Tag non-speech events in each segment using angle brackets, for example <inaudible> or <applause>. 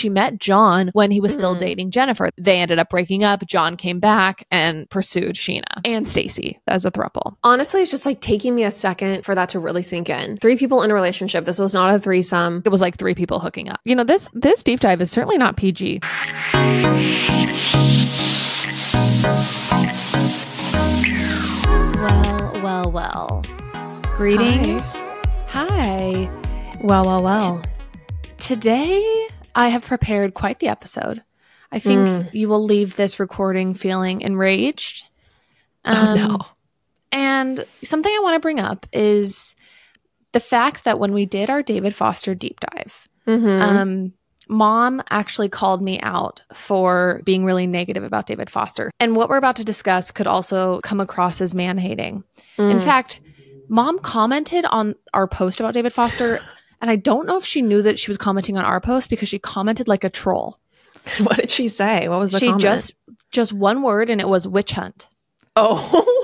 she met John when he was still mm-hmm. dating Jennifer. They ended up breaking up. John came back and pursued Sheena and Stacy as a throuple. Honestly, it's just like taking me a second for that to really sink in. Three people in a relationship. This was not a threesome. It was like three people hooking up. You know, this this deep dive is certainly not PG. Well, well, well. Greetings. Hi. Well, well, well. Today, I have prepared quite the episode. I think you will leave this recording feeling enraged. Oh, Um, no. And something I want to bring up is the fact that when we did our David Foster deep dive, Mhm. um, mom actually called me out for being really negative about David Foster. And what we're about to discuss could also come across as man hating. In Mm. fact, mom commented on our post about David Foster. And I don't know if she knew that she was commenting on our post because she commented like a troll. <laughs> what did she say? What was the she comment? just just one word and it was witch hunt. Oh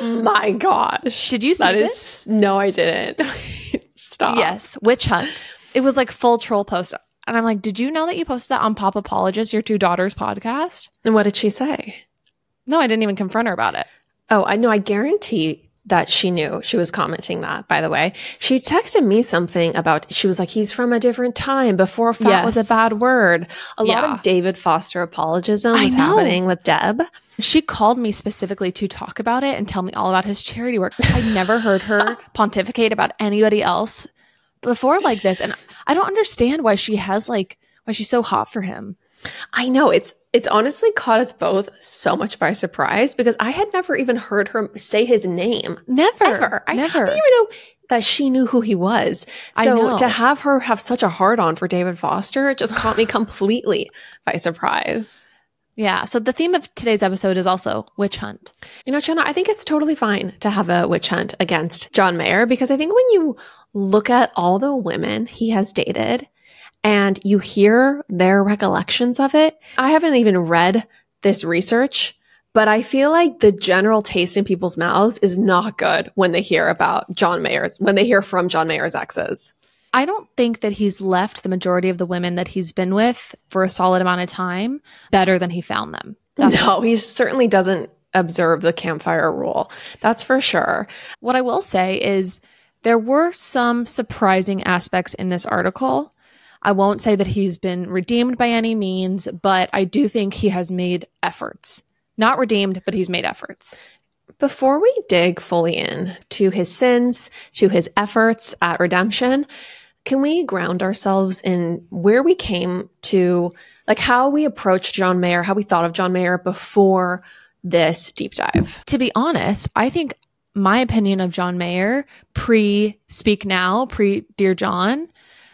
<laughs> my gosh. Did you see That this? is no, I didn't. <laughs> Stop. Yes, witch hunt. It was like full troll post. And I'm like, did you know that you posted that on Pop Apologist, your two daughters podcast? And what did she say? No, I didn't even confront her about it. Oh, I know. I guarantee that she knew she was commenting that, by the way. She texted me something about, she was like, he's from a different time before fat was a bad word. A lot of David Foster apologism was happening with Deb. She called me specifically to talk about it and tell me all about his charity work. I never heard her <laughs> pontificate about anybody else before like this. And I don't understand why she has like, why she's so hot for him. I know it's it's honestly caught us both so much by surprise because I had never even heard her say his name. Never. Ever. I, never. didn't even know that she knew who he was. So to have her have such a hard on for David Foster it just caught me <sighs> completely by surprise. yeah. So the theme of today's episode is also witch hunt. You know, Chandler, I think it's totally fine to have a witch hunt against John Mayer because I think when you look at all the women he has dated and you hear their recollections of it, I haven't even read this research, but I feel like the general taste in people's mouths is not good when they hear about John Mayer's, when they hear from John Mayer's exes. I don't think that he's left the majority of the women that he's been with for a solid amount of time better than he found them. That's no, he certainly doesn't observe the campfire rule. That's for sure. What I will say is there were some surprising aspects in this article. I won't say that he's been redeemed by any means, but I do think he has made efforts. Not redeemed, but he's made efforts. Before we dig fully in to his sins, to his efforts at redemption, can we ground ourselves in where we came to, like how we approached John Mayer, how we thought of John Mayer before this deep dive? To be honest, I think my opinion of John Mayer pre Speak Now, pre Dear John,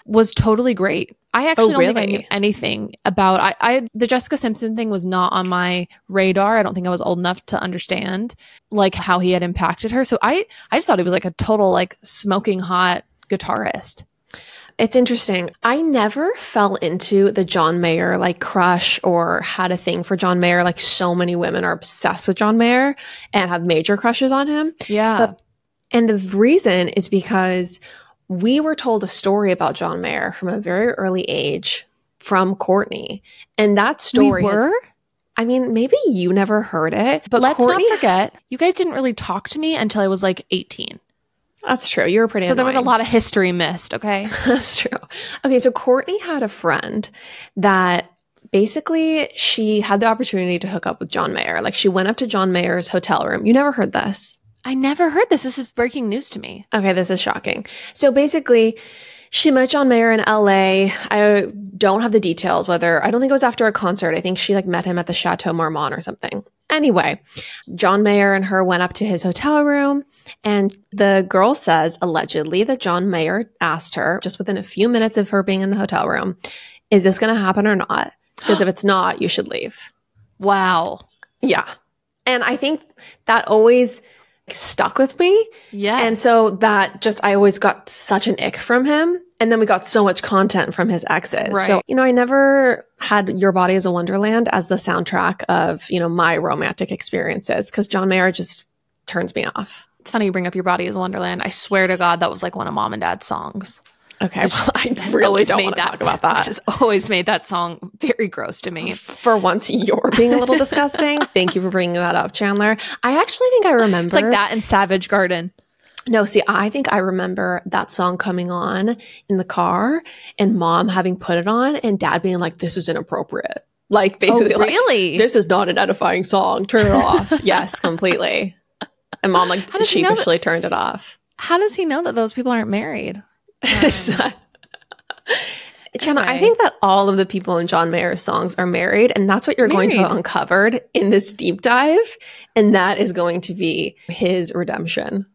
was totally great. I oh, actually Oh, don't think I knew anything about I, I the Jessica Simpson thing was not on my radar. I don't think I was old enough to understand like how he had impacted her. So I I just thought he was like a total like smoking hot guitarist. It's interesting. I never fell into the John Mayer like crush or had a thing for John Mayer. Like so many women are obsessed with John Mayer and have major crushes on him. Yeah. But- And the reason is because we were told a story about John Mayer from a very early age from Courtney. And that story we has- were? I mean, maybe you never heard it, but Let's Courtney, not forget, you guys didn't really talk to me until I was like 18. that's true. You were pretty So there was a lot of history missed, okay? <laughs> That's true. Okay, so Courtney had a friend that basically she had the opportunity to hook up with John Mayer. Like she went up to John Mayer's hotel room. You never heard this. I never heard this. This is breaking news to me. Okay, this is shocking. So basically, she met John Mayer in LA. I don't have the details whether I don't think it was after a concert. I think she like met him at the Chateau Marmont or something. Anyway, John Mayer and her went up to his hotel room and the girl says allegedly that John Mayer asked her just within a few minutes of her being in the hotel room, is this going to happen or not? Because if it's not, you should leave. <gasps> Wow. Yeah. And I think that always stuck with me. Yeah. And so that just, I always got such an ick from him. And then we got so much content from his exes. Right. So, you know, I never had Your Body is a Wonderland as the soundtrack of, you know, my romantic experiences because John Mayer just turns me off. it's funny you bring up your body is a wonderland. I swear to God, that was like one of mom and dad's songs. Okay, well, <laughs> I <laughs> really don't want to talk about that. Which has always made that song very gross to me. For once, you're being a little disgusting. <laughs> Thank you for bringing that up, Chandler. I actually think I remember. It's like that in Savage Garden. No, see, I think I remember that song coming on in the car and mom having put it on and dad being like, this is inappropriate. Like oh, basically, oh, really? Like, this is not an edifying song. Turn it off. yes, completely. And mom like sheepishly turned it off. How does he know that those people aren't married? Um, <laughs> Jenna, anyway. I think that all of the people in John Mayer's songs are married, and that's what you're married. going to uncover in this deep dive. And that is going to be his redemption.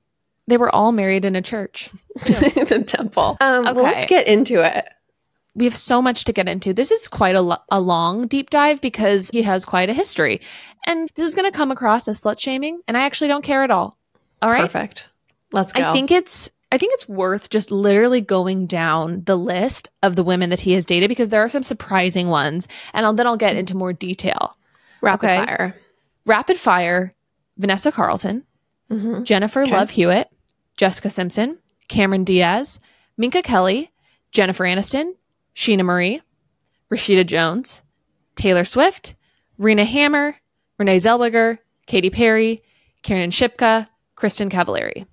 They were all married in a church, <laughs> the temple. Um, okay. well, let's get into it. We have so much to get into. This is quite a, lo- a long deep dive because he has quite a history. And this is going to come across as slut shaming, and I actually don't care at all. All right. Perfect. Let's go. I think it's I think it's worth just literally going down the list of the women that he has dated because there are some surprising ones, and I'll, then I'll get into more detail. Rapid okay? fire. Rapid fire. Vanessa Carlton, mm-hmm. Jennifer okay. Love Hewitt, Jessica Simpson, Cameron Diaz, Minka Kelly, Jennifer Aniston, Sheena Marie, Rashida Jones, Taylor Swift, Rena Hammer, Renee Zellweger, Katy Perry, Kiernan Shipka, Kristin Cavallari.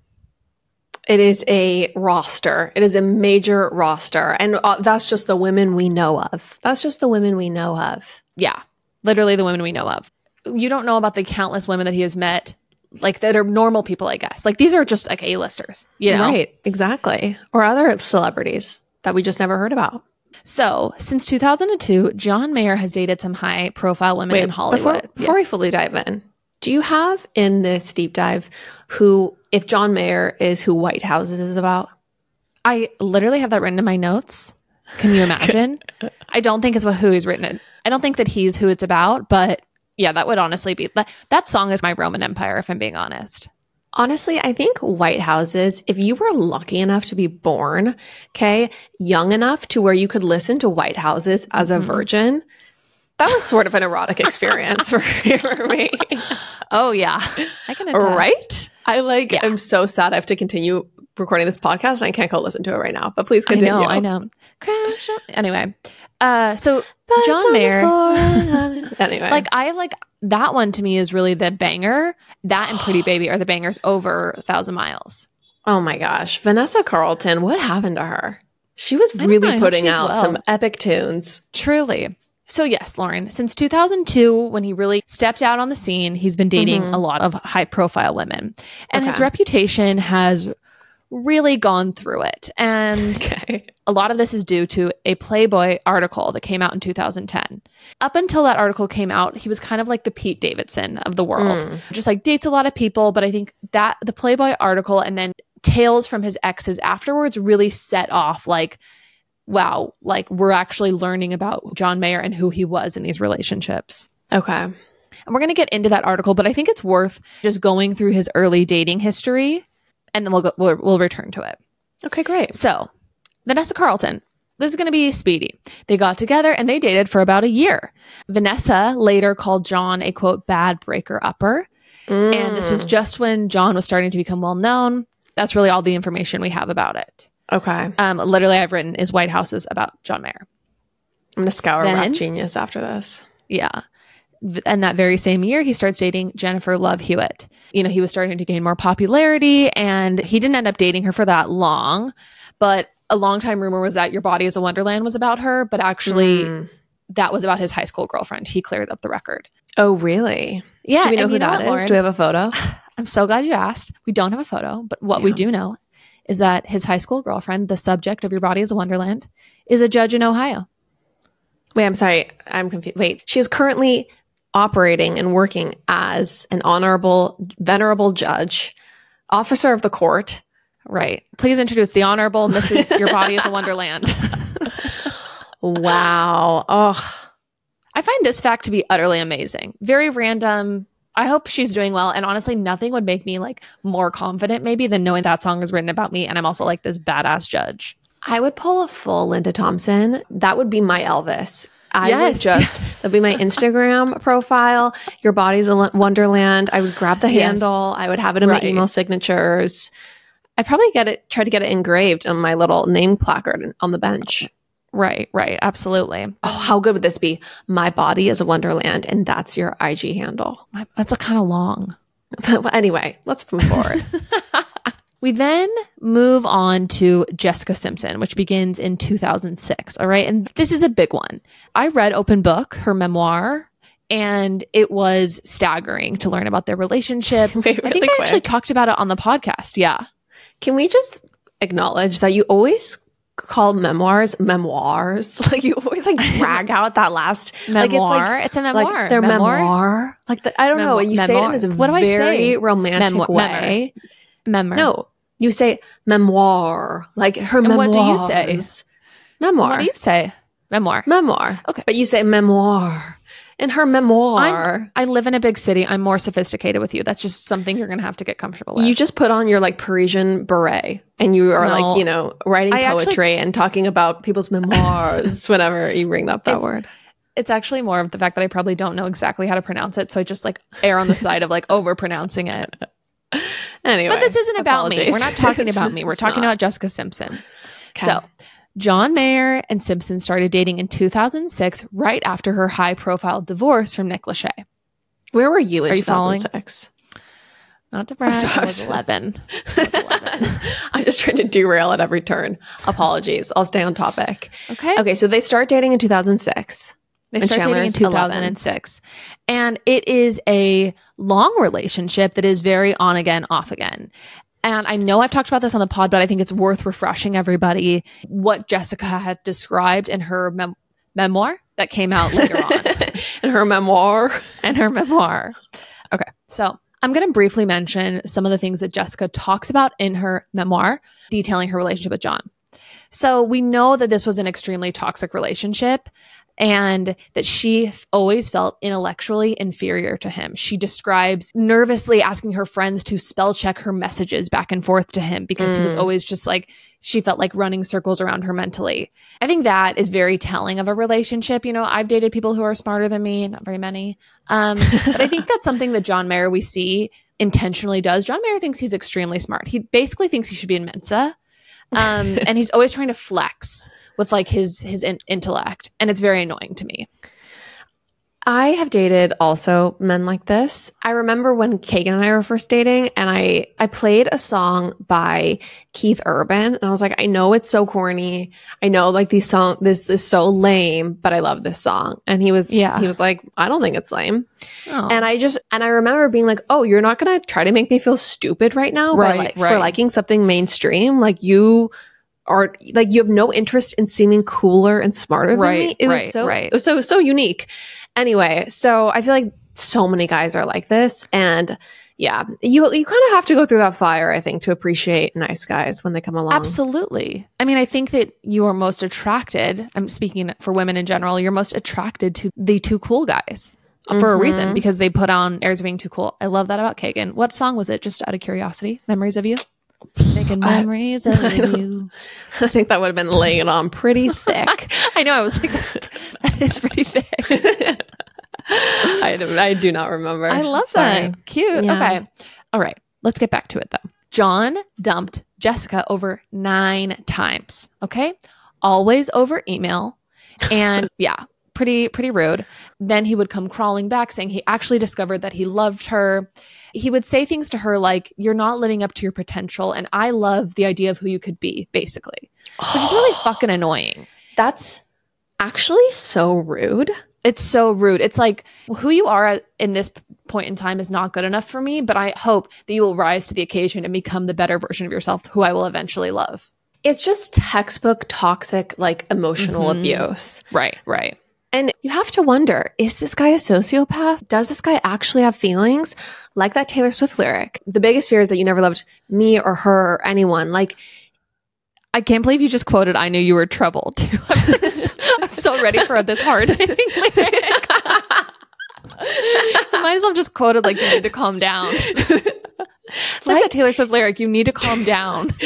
It is a roster. It is a major roster. And uh, that's just the women we know of. That's just the women we know of. Yeah. Literally the women we know of. You don't know about the countless women that he has met, like that are normal people, I guess. Like these are just like A-listers, you know? Right. Exactly. Or other celebrities that we just never heard about. So, since 2002, John Mayer has dated some high profile women Wait, in Hollywood. Before, before yeah. we fully dive in, do you have in this deep dive who, if John Mayer is who White Houses is about? I literally have that written in my notes. Can you imagine? <laughs> I don't think it's about who he's written it. I don't think that he's who it's about, but yeah, that would honestly be that. That song is my Roman Empire, if I'm being honest. Honestly, I think White Houses, if you were lucky enough to be born, okay, young enough to where you could listen to White Houses as a mm-hmm. virgin, that was sort of an erotic experience for, <laughs> for me. Oh yeah, I can attest. Right? I like. Yeah. I'm so sad I have to continue recording this podcast and I can't go listen to it right now. But please continue. I know. I know. Crash. Anyway, uh, so but John Mayer. <laughs> anyway, like I like that one to me is really the banger. That and Pretty Baby are the bangers over a thousand miles. Oh my gosh, Vanessa Carlton, what happened to her? She was really putting out well. some epic tunes. Truly. So, yes, Lauren, since 2002, when he really stepped out on the scene, he's been dating mm-hmm. a lot of high profile women. And okay. his reputation has really gone through it. And <laughs> okay. a lot of this is due to a Playboy article that came out in 2010. Up until that article came out, he was kind of like the Pete Davidson of the world, mm. just like dates a lot of people. But I think that the Playboy article and then tales from his exes afterwards really set off like, wow, like we're actually learning about John Mayer and who he was in these relationships. Okay. And we're going to get into that article, but I think it's worth just going through his early dating history and then we'll go, we'll, we'll return to it. Okay, great. So, Vanessa Carlton. This is going to be speedy. They got together and they dated for about a year. Vanessa later called John a quote bad breaker upper. Mm. And this was just when John was starting to become well known. That's really all the information we have about it. Okay. Um, literally, I've written is White Houses about John Mayer. I'm gonna scour then, Rap Genius after this. Yeah. And that very same year, he starts dating Jennifer Love Hewitt. You know, he was starting to gain more popularity, and he didn't end up dating her for that long. But a long time rumor was that Your Body is a Wonderland was about her, but actually, mm. that was about his high school girlfriend. He cleared up the record. Oh, really? Yeah. Do we know who that what, is? Do we have a photo? <sighs> I'm so glad you asked. We don't have a photo, but what yeah. we do know is that his high school girlfriend, the subject of Your Body is a Wonderland, is a judge in Ohio. Wait, I'm sorry. I'm confused. Wait, she is currently operating and working as an honorable, venerable judge, officer of the court. Right. Please introduce the Honorable Mrs. <laughs> Your Body is a Wonderland. wow. Oh. I find this fact to be utterly amazing. Very random, I hope she's doing well. And honestly, nothing would make me like more confident maybe than knowing that song is written about me. And I'm also like this badass judge. I would pull a full Linda Thompson. That would be my Elvis. I yes. would just <laughs> that'd be my Instagram profile. Your body's a wonderland. I would grab the handle. Yes. I would have it in right. my email signatures. I'd probably get it, try to get it engraved on my little name placard on the bench. Right, right. Absolutely. Oh, how good would this be? My body is a wonderland, and that's your IG handle. My- That's a kind of long. <laughs> Anyway, let's move forward. <laughs> <laughs> We then move on to Jessica Simpson, which begins in 2006. All right. And this is a big one. I read Open Book, her memoir, and it was staggering to learn about their relationship. Wait, I think I actually talked about it on the podcast. Yeah. Can we just acknowledge that you always call memoirs memoirs? <laughs> Like you always like <laughs> drag out that last like Memoir. it's it's, a memoir. like their memoir. Like the, I don't know. Memoir- And you say it in this memoir. What do I very say? romantic Memoir- way. Memoir. No, you say memoir. Like her And memoirs. what do you say? Memoir. What do you say? Memoir. memoir. Okay. But you say memoir. In her memoir, I live in a big city. I'm more sophisticated with you. That's just something you're going to have to get comfortable with. you just put on your like Parisian beret and you are No. like, you know, writing I actually- poetry and talking about people's <laughs> memoirs whenever you bring up that word. it's actually more of the fact that I probably don't know exactly how to pronounce it. So I just like err on the side of like <laughs> over pronouncing it. Anyway. But this isn't about me. We're not talking <laughs> about me. We're talking not. about Jessica Simpson. Okay. So, John Mayer and Simpson started dating in 2006, right after her high profile divorce from Nick Lachey. Where were you in Are you following? 2006? Not to brag. I was 11. I was 11. I'm just trying to derail at every turn. Apologies. I'll stay on topic. Okay. Okay, so they start dating in 2006. They And started dating in Chandler's 11. 2006. And it is a long relationship that is very on again, off again. And I know I've talked about this on the pod, but I think it's worth refreshing everybody what Jessica had described in her mem- memoir that came out later on. <laughs> in her memoir. and her memoir. Okay, so I'm going to briefly mention some of the things that Jessica talks about in her memoir, detailing her relationship with John. So we know that this was an extremely toxic relationship and that she f- always felt intellectually inferior to him. She describes nervously asking her friends to spell check her messages back and forth to him because he was Mm. always just like, she felt like running circles around her mentally. I think that is very telling of a relationship. You know, I've dated people who are smarter than me, not very many. Um, <laughs> but I think that's something that John Mayer we see intentionally does. John Mayer thinks he's extremely smart. He basically thinks he should be in Mensa. Um, <laughs> and he's always trying to flex with like his his in- intellect, and it's very annoying to me. I have dated also men like this. I remember when Kagan and I were first dating and I I played a song by Keith Urban and I was like, I know it's so corny. I know like these song this is so lame, but I love this song. And he was Yeah. he was like, I don't think it's lame. Oh. And I just and I remember being like, "Oh, you're not going to try to make me feel stupid right now by Right, like, right. for liking something mainstream. Like you are like you have no interest in seeming cooler and smarter than Right, me. It was so right. it was so so unique. Anyway, so I feel like so many guys are like this and yeah, you you kind of have to go through that fire, I think, to appreciate nice guys when they come along. Absolutely. I mean, I think that you are most attracted, I'm speaking for women in general, you're most attracted to the two cool guys for a reason Mhm. because they put on airs of being too cool. I love that about Kagan. What song was it? Just out of curiosity. Memories of you? Making <sighs> I- memories of <laughs> I you. <laughs> I think that would have been laying it on pretty <laughs> thick. I know. I was like, that's, that is pretty thick. <laughs> I, do, I do not remember. I love Sorry. that. Cute. Yeah. Okay. All right. Let's get back to it though. John dumped Jessica over nine times. Okay. Always over email. And <laughs> yeah, pretty, pretty rude. Then he would come crawling back saying he actually discovered that he loved her. He would say things to her like, You're not living up to your potential. And I love the idea of who you could be, basically. Which is really <gasps> fucking annoying. That's actually so rude. It's so rude. It's like who you are at- in this point in time is not good enough for me, but I hope that you will rise to the occasion and become the better version of yourself who I will eventually love. It's just textbook toxic, like emotional Mhm. abuse. Right, right. And you have to wonder is this guy a sociopath? Does this guy actually have feelings? Like that Taylor Swift lyric. The biggest fear is that you never loved me or her or anyone. Like, I can't believe you just quoted I knew you were trouble too. <laughs> I'm so, I'm so ready for this hard hitting lyric. <laughs> might as well just quoted like you need to calm down. It's like, Like- that Taylor Swift lyric, you need to calm down. <laughs>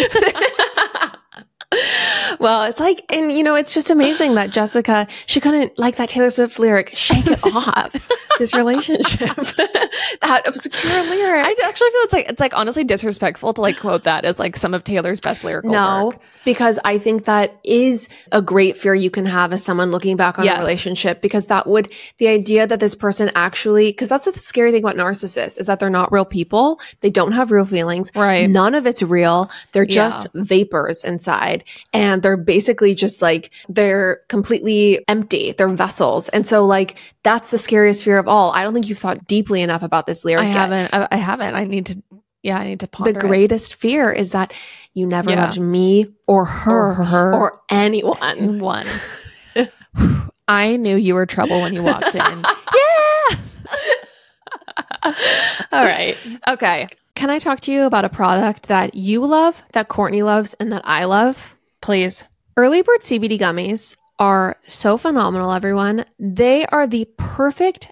Well, it's like, and you know, it's just amazing that Jessica, she couldn't like that Taylor Swift lyric, shake it off <laughs> this relationship. <laughs> that obscure lyric. I actually feel it's like it's like honestly disrespectful to like quote that as like some of Taylor's best lyrical no, work. because I think that is a great fear you can have as someone looking back on Yes. a relationship because that would, the idea that this person actually, because that's the scary thing about narcissists is that they're not real people. They don't have real feelings. Right. None of it's real. They're Yeah. just vapors inside and they're basically just like, they're completely empty. They're vessels. And so like, that's the scariest fear of all. I don't think you've thought deeply enough about this lyric I yet. haven't. I, I haven't. I need to. Yeah, I need to ponder. The it. greatest fear is that you never Yeah. loved me or her Or her. or anyone. one. <laughs> I knew you were trouble when you walked in. <laughs> yeah. <laughs> All right. Okay. Can I talk to you about a product that you love, that Courtney loves, and that I love? Please. Early Bird CBD gummies are so phenomenal, everyone. They are the perfect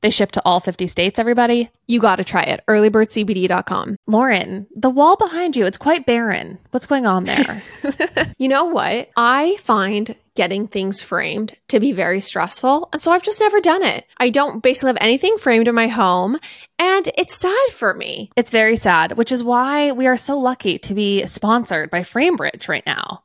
They ship to all 50 states, everybody. You got to try it. Earlybirdcbd.com. Lauren, the wall behind you, it's quite barren. What's going on there? <laughs> You know what? I find getting things framed to be very stressful. And so I've just never done it. I don't basically have anything framed in my home. And it's sad for me. it's very sad, which is why we are so lucky to be sponsored by Framebridge right now.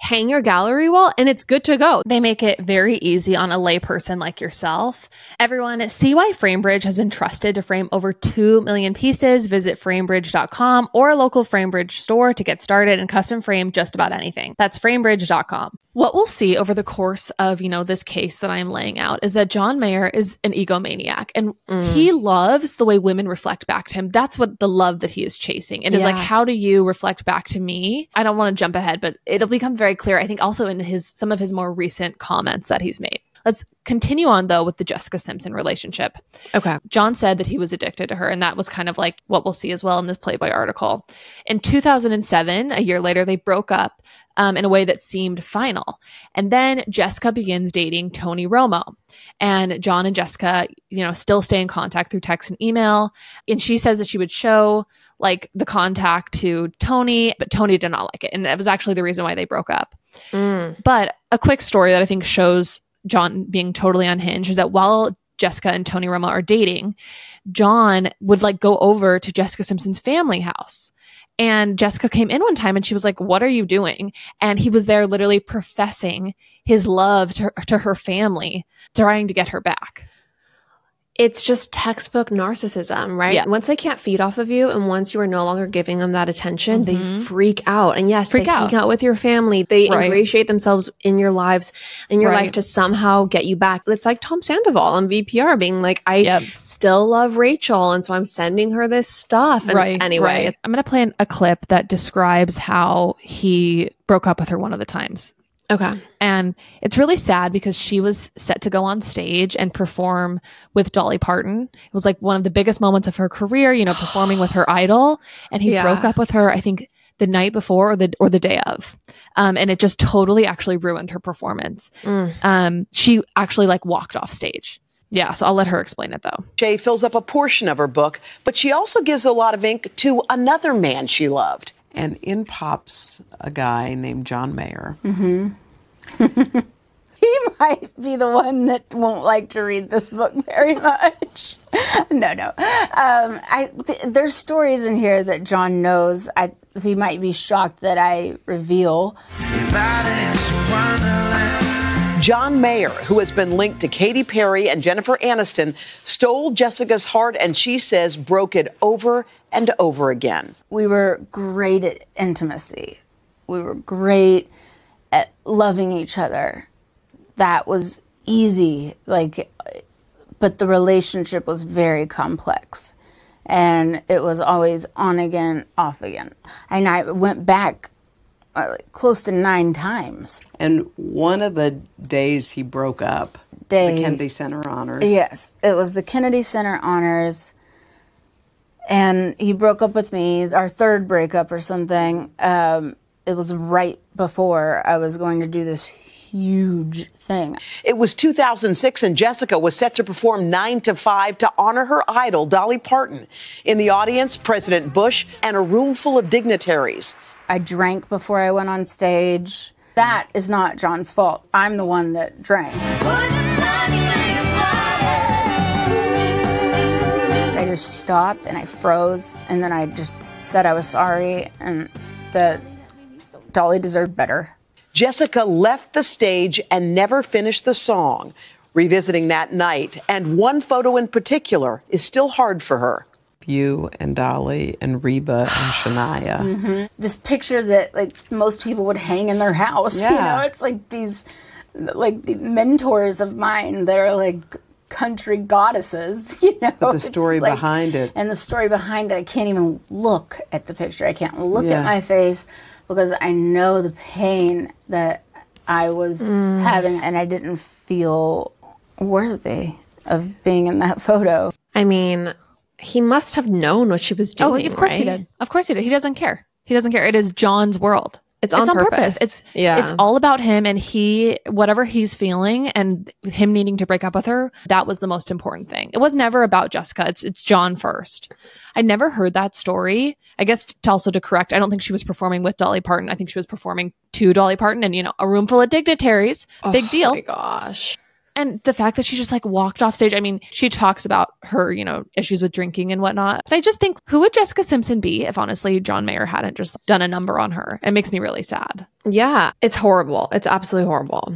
hang your gallery wall and it's good to go. They make it very easy on a layperson like yourself. Everyone, see why FrameBridge has been trusted to frame over 2 million pieces. Visit framebridge.com or a local FrameBridge store to get started and custom frame just about anything. That's framebridge.com. What we'll see over the course of, you know, this case that I'm laying out is that John Mayer is an egomaniac and mm. he loves the way women reflect back to him. That's what the love that he is chasing. It is like, how do you reflect back to me? I don't want to jump ahead, but it'll become very clear. I think also in his some of his more recent comments that he's made. Let's continue on though with the Jessica Simpson relationship. Okay. John said that he was addicted to her, and that was kind of like what we'll see as well in this Playboy article. In 2007, a year later, they broke up um, in a way that seemed final. And then Jessica begins dating Tony Romo. And John and Jessica, you know, still stay in contact through text and email. And she says that she would show like the contact to Tony, but Tony did not like it. And it was actually the reason why they broke up. Mm. But a quick story that I think shows John being totally unhinged is that while Jessica and Tony Romo are dating, John would like go over to Jessica Simpson's family house. And Jessica came in one time and she was like, What are you doing? And he was there literally professing his love to, to her family, trying to get her back. It's just textbook narcissism, right? Yeah. Once they can't feed off of you and once you are no longer giving them that attention, they Mhm. freak out. And yes, Freak they out. hang out with your family. They Right. ingratiate themselves in your lives, in your Right. life to somehow get you back. It's like Tom Sandoval on VPR being like, I Yep. still love Rachel. And so I'm sending her this stuff. And right. anyway. I'm going to play an- a clip that describes how he broke up with her one of the times. Okay. And it's really sad because she was set to go on stage and perform with Dolly Parton. It was like one of the biggest moments of her career, you know, performing with her idol. And he Yeah. broke up with her, I think, the night before or the or the day of. Um, and it just totally actually ruined her performance. Mm. Um, she actually like walked off stage. Yeah, so I'll let her explain it though. Shay fills up a portion of her book, but she also gives a lot of ink to another man she loved. And in pops a guy named John Mayer. <laughs> he might be the one that won't like to read this book very much. <laughs> no, no. Um, I th- there's stories in here that John knows. I he might be shocked that I reveal. John Mayer, who has been linked to Katy Perry and Jennifer Aniston, stole Jessica's heart and she says broke it over and over again. We were great at intimacy. We were great at loving each other. That was easy. Like, but the relationship was very complex. And it was always on again, off again. And I went back uh, close to nine times. And one of the days he broke up, Day- the Kennedy Center Honors. Yes, it was the Kennedy Center Honors. And he broke up with me, our third breakup or something. Um, it was right before I was going to do this huge thing. It was 2006 and Jessica was set to perform 9 to 5 to honor her idol, Dolly Parton. In the audience, President Bush and a room full of dignitaries. I drank before I went on stage. That is not John's fault. I'm the one that drank. I just stopped and I froze, and then I just said I was sorry and that Dolly deserved better. Jessica left the stage and never finished the song. Revisiting that night, and one photo in particular is still hard for her. You and Dolly and Reba and <sighs> Shania. Mm-hmm. This picture that like most people would hang in their house. You Yeah. know, it's like these like the mentors of mine that are like country goddesses, <laughs> you know. But the story like- behind it. And the story behind it, I can't even look at the picture. I can't look Yeah. at my face because I know the pain that I was mm. having and I didn't feel worthy of being in that photo. I mean, he must have known what she was doing. Oh, of course he did. Of course he did. He doesn't care. He doesn't care. It is John's world. It's on purpose. It's Yeah. It's all about him and he whatever he's feeling and him needing to break up with her. That was the most important thing. It was never about Jessica. It's it's John first. I never heard that story. I guess to also to correct, I don't think she was performing with Dolly Parton. I think she was performing to Dolly Parton and you know a room full of dignitaries. Oh Big deal. Oh my gosh. And the fact that she just like walked off stage, I mean, she talks about her, you know, issues with drinking and whatnot. But I just think, who would Jessica Simpson be if honestly John Mayer hadn't just done a number on her? It makes me really sad. Yeah, it's horrible. It's absolutely horrible.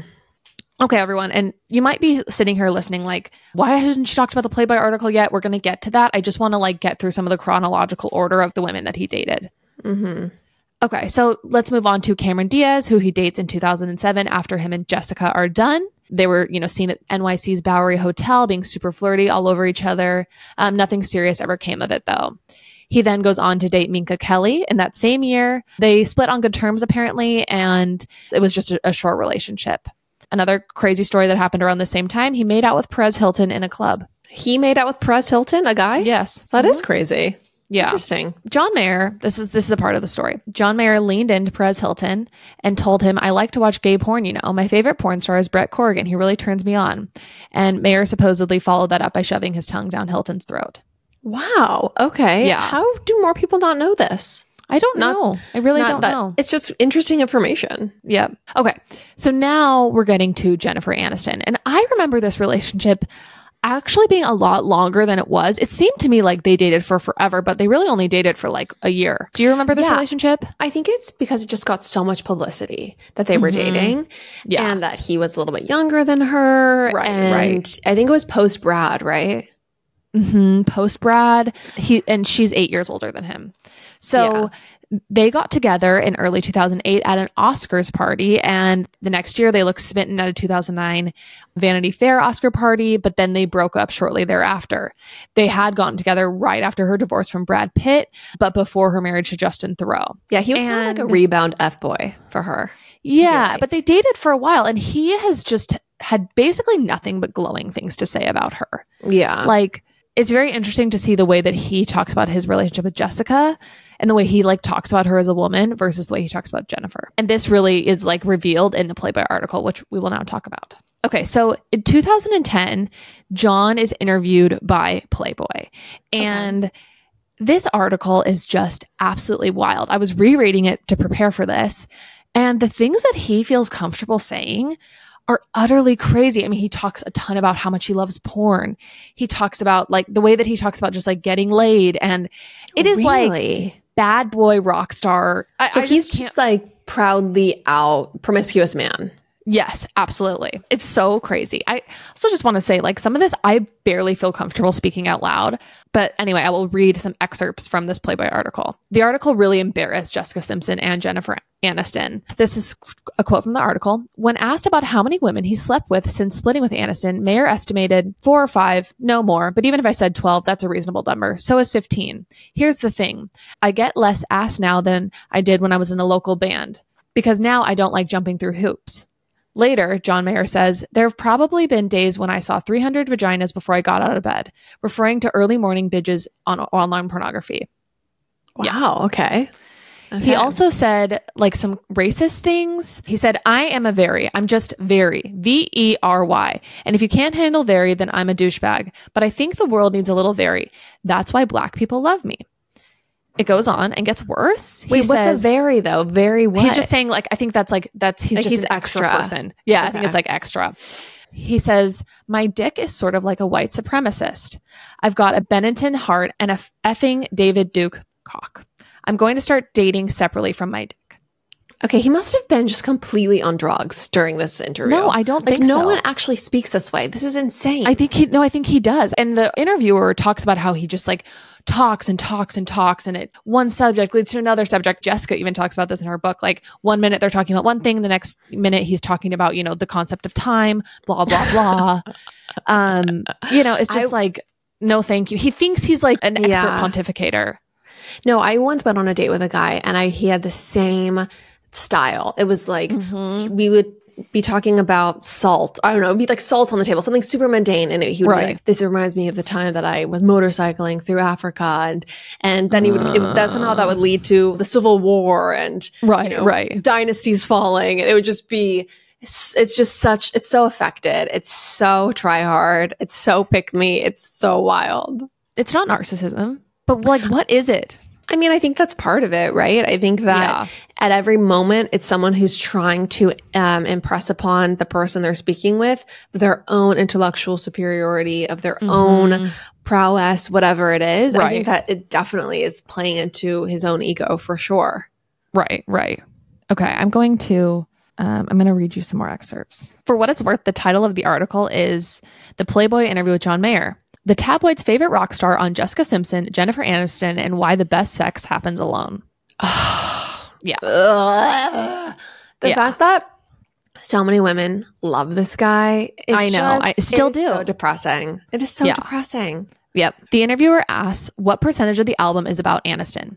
Okay, everyone. And you might be sitting here listening, like, why hasn't she talked about the Playboy article yet? We're going to get to that. I just want to like get through some of the chronological order of the women that he dated. Mm-hmm. Okay, so let's move on to Cameron Diaz, who he dates in 2007 after him and Jessica are done. They were, you know, seen at NYC's Bowery Hotel being super flirty all over each other. Um, nothing serious ever came of it, though. He then goes on to date Minka Kelly in that same year. They split on good terms, apparently, and it was just a, a short relationship. Another crazy story that happened around the same time he made out with Perez Hilton in a club. He made out with Perez Hilton, a guy. Yes. that is crazy. Yeah. Interesting. John Mayer, this is this is a part of the story. John Mayer leaned into Perez Hilton and told him, "I like to watch gay porn. You know, my favorite porn star is Brent Corrigan. He really turns me on." And Mayer supposedly followed that up by shoving his tongue down Hilton's throat. Wow. Okay. Yeah. How do more people not know this? I don't Not- know. I really don't that- know. It's just interesting information. Yeah. Okay. So now we're getting to Jennifer Aniston. And I remember this relationship actually being a lot longer than it was. It seemed to me like they dated for forever, but they really only dated for like a year. Do you remember this Yeah. relationship? I think it's because it just got so much publicity that they were dating. Mm-hmm. Yeah. And that he was a little bit younger than her. Right, and right. I think it was post Brad, right? hmm Post Brad, he and she's eight years older than him. So they got together in early 2008 at an Oscars party, and the next year they looked smitten at a 2009 Vanity Fair Oscar party. But then they broke up shortly thereafter. They had gotten together right after her divorce from Brad Pitt, but before her marriage to Justin Theroux. Yeah, he was kind of like a rebound F boy for her. Yeah, Really? but they dated for a while, and he has just had basically nothing but glowing things to say about her. Yeah. like it's very interesting to see the way that he talks about his relationship with Jessica and the way he like talks about her as a woman versus the way he talks about Jennifer. And this really is like revealed in the Playboy article, which we will now talk about. Okay, so in 2010, John is interviewed by Playboy. And this article is just absolutely wild. I was rereading it to prepare for this, and the things that he feels comfortable saying are utterly crazy. I mean, he talks a ton about how much he loves porn. He talks about like the way that he talks about just like getting laid and it is like Really? Bad boy rock star. I, so I he's can't- just like proudly out promiscuous man. Yes, absolutely. It's so crazy. I also just want to say, like, some of this I barely feel comfortable speaking out loud. But anyway, I will read some excerpts from this Playboy article. The article really embarrassed Jessica Simpson and Jennifer Aniston. This is a quote from the article. When asked about how many women he slept with since splitting with Aniston, Mayer estimated four or five, no more. But even if I said 12, that's a reasonable number. So is 15. Here's the thing I get less ass now than I did when I was in a local band because now I don't like jumping through hoops. Later, John Mayer says, There have probably been days when I saw 300 vaginas before I got out of bed, referring to early morning binges on online pornography. Wow. Okay. He also said like some racist things. He said, I am a very, I'm just very, V E R Y. And if you can't handle very, then I'm a douchebag. But I think the world needs a little very. That's why black people love me. It goes on and gets worse. He Wait, what's says, a very though? Very what? He's just saying like I think that's like that's he's Like just he's an extra, extra. person. Yeah, I think it's like extra. He says, My dick is sort of like a white supremacist. I've got a Benetton heart and a effing David Duke cock. I'm going to start dating separately from my dick. Okay, he must have been just completely on drugs during this interview. No, I don't like, think no so. one actually speaks this way. This is insane. I think he no, I think he does. And the interviewer talks about how he just like talks and talks and talks and it one subject leads to another subject. Jessica even talks about this in her book. Like one minute they're talking about one thing, the next minute he's talking about, you know, the concept of time, blah, blah, <laughs> blah. um, you know, it's just like, no, thank you. He thinks he's like an expert pontificator. no, I once went on a date with a guy and I he had the same style. It was like Mm-hmm. we would be talking about salt. I don't know, it'd be like salt on the table, something super mundane. And he would Right. be like, this reminds me of the time that I was motorcycling through Africa. And, and then he would, it, that somehow that would lead to the Civil War and Right, you know, right. dynasties falling. And it would just be, it's, it's just such, it's so affected. It's so try hard. It's so pick me. It's so wild. It's not narcissism, but like, what is it? I mean, I think that's part of it, right? I think that Yeah. at every moment, it's someone who's trying to um, impress upon the person they're speaking with their own intellectual superiority, of their own prowess, whatever it is. I think that it definitely is playing into his own ego for sure. Right, right. Okay, I'm going to um, I'm going to read you some more excerpts. For what it's worth, the title of the article is "The Playboy Interview with John Mayer." The tabloid's favorite rock star on Jessica Simpson, Jennifer Aniston, and why the best sex happens alone. <sighs> yeah. Ugh. The Yeah. fact that so many women love this guy, I know. I still is do. So depressing. It is so Yeah. depressing. Yep. The interviewer asks what percentage of the album is about Aniston.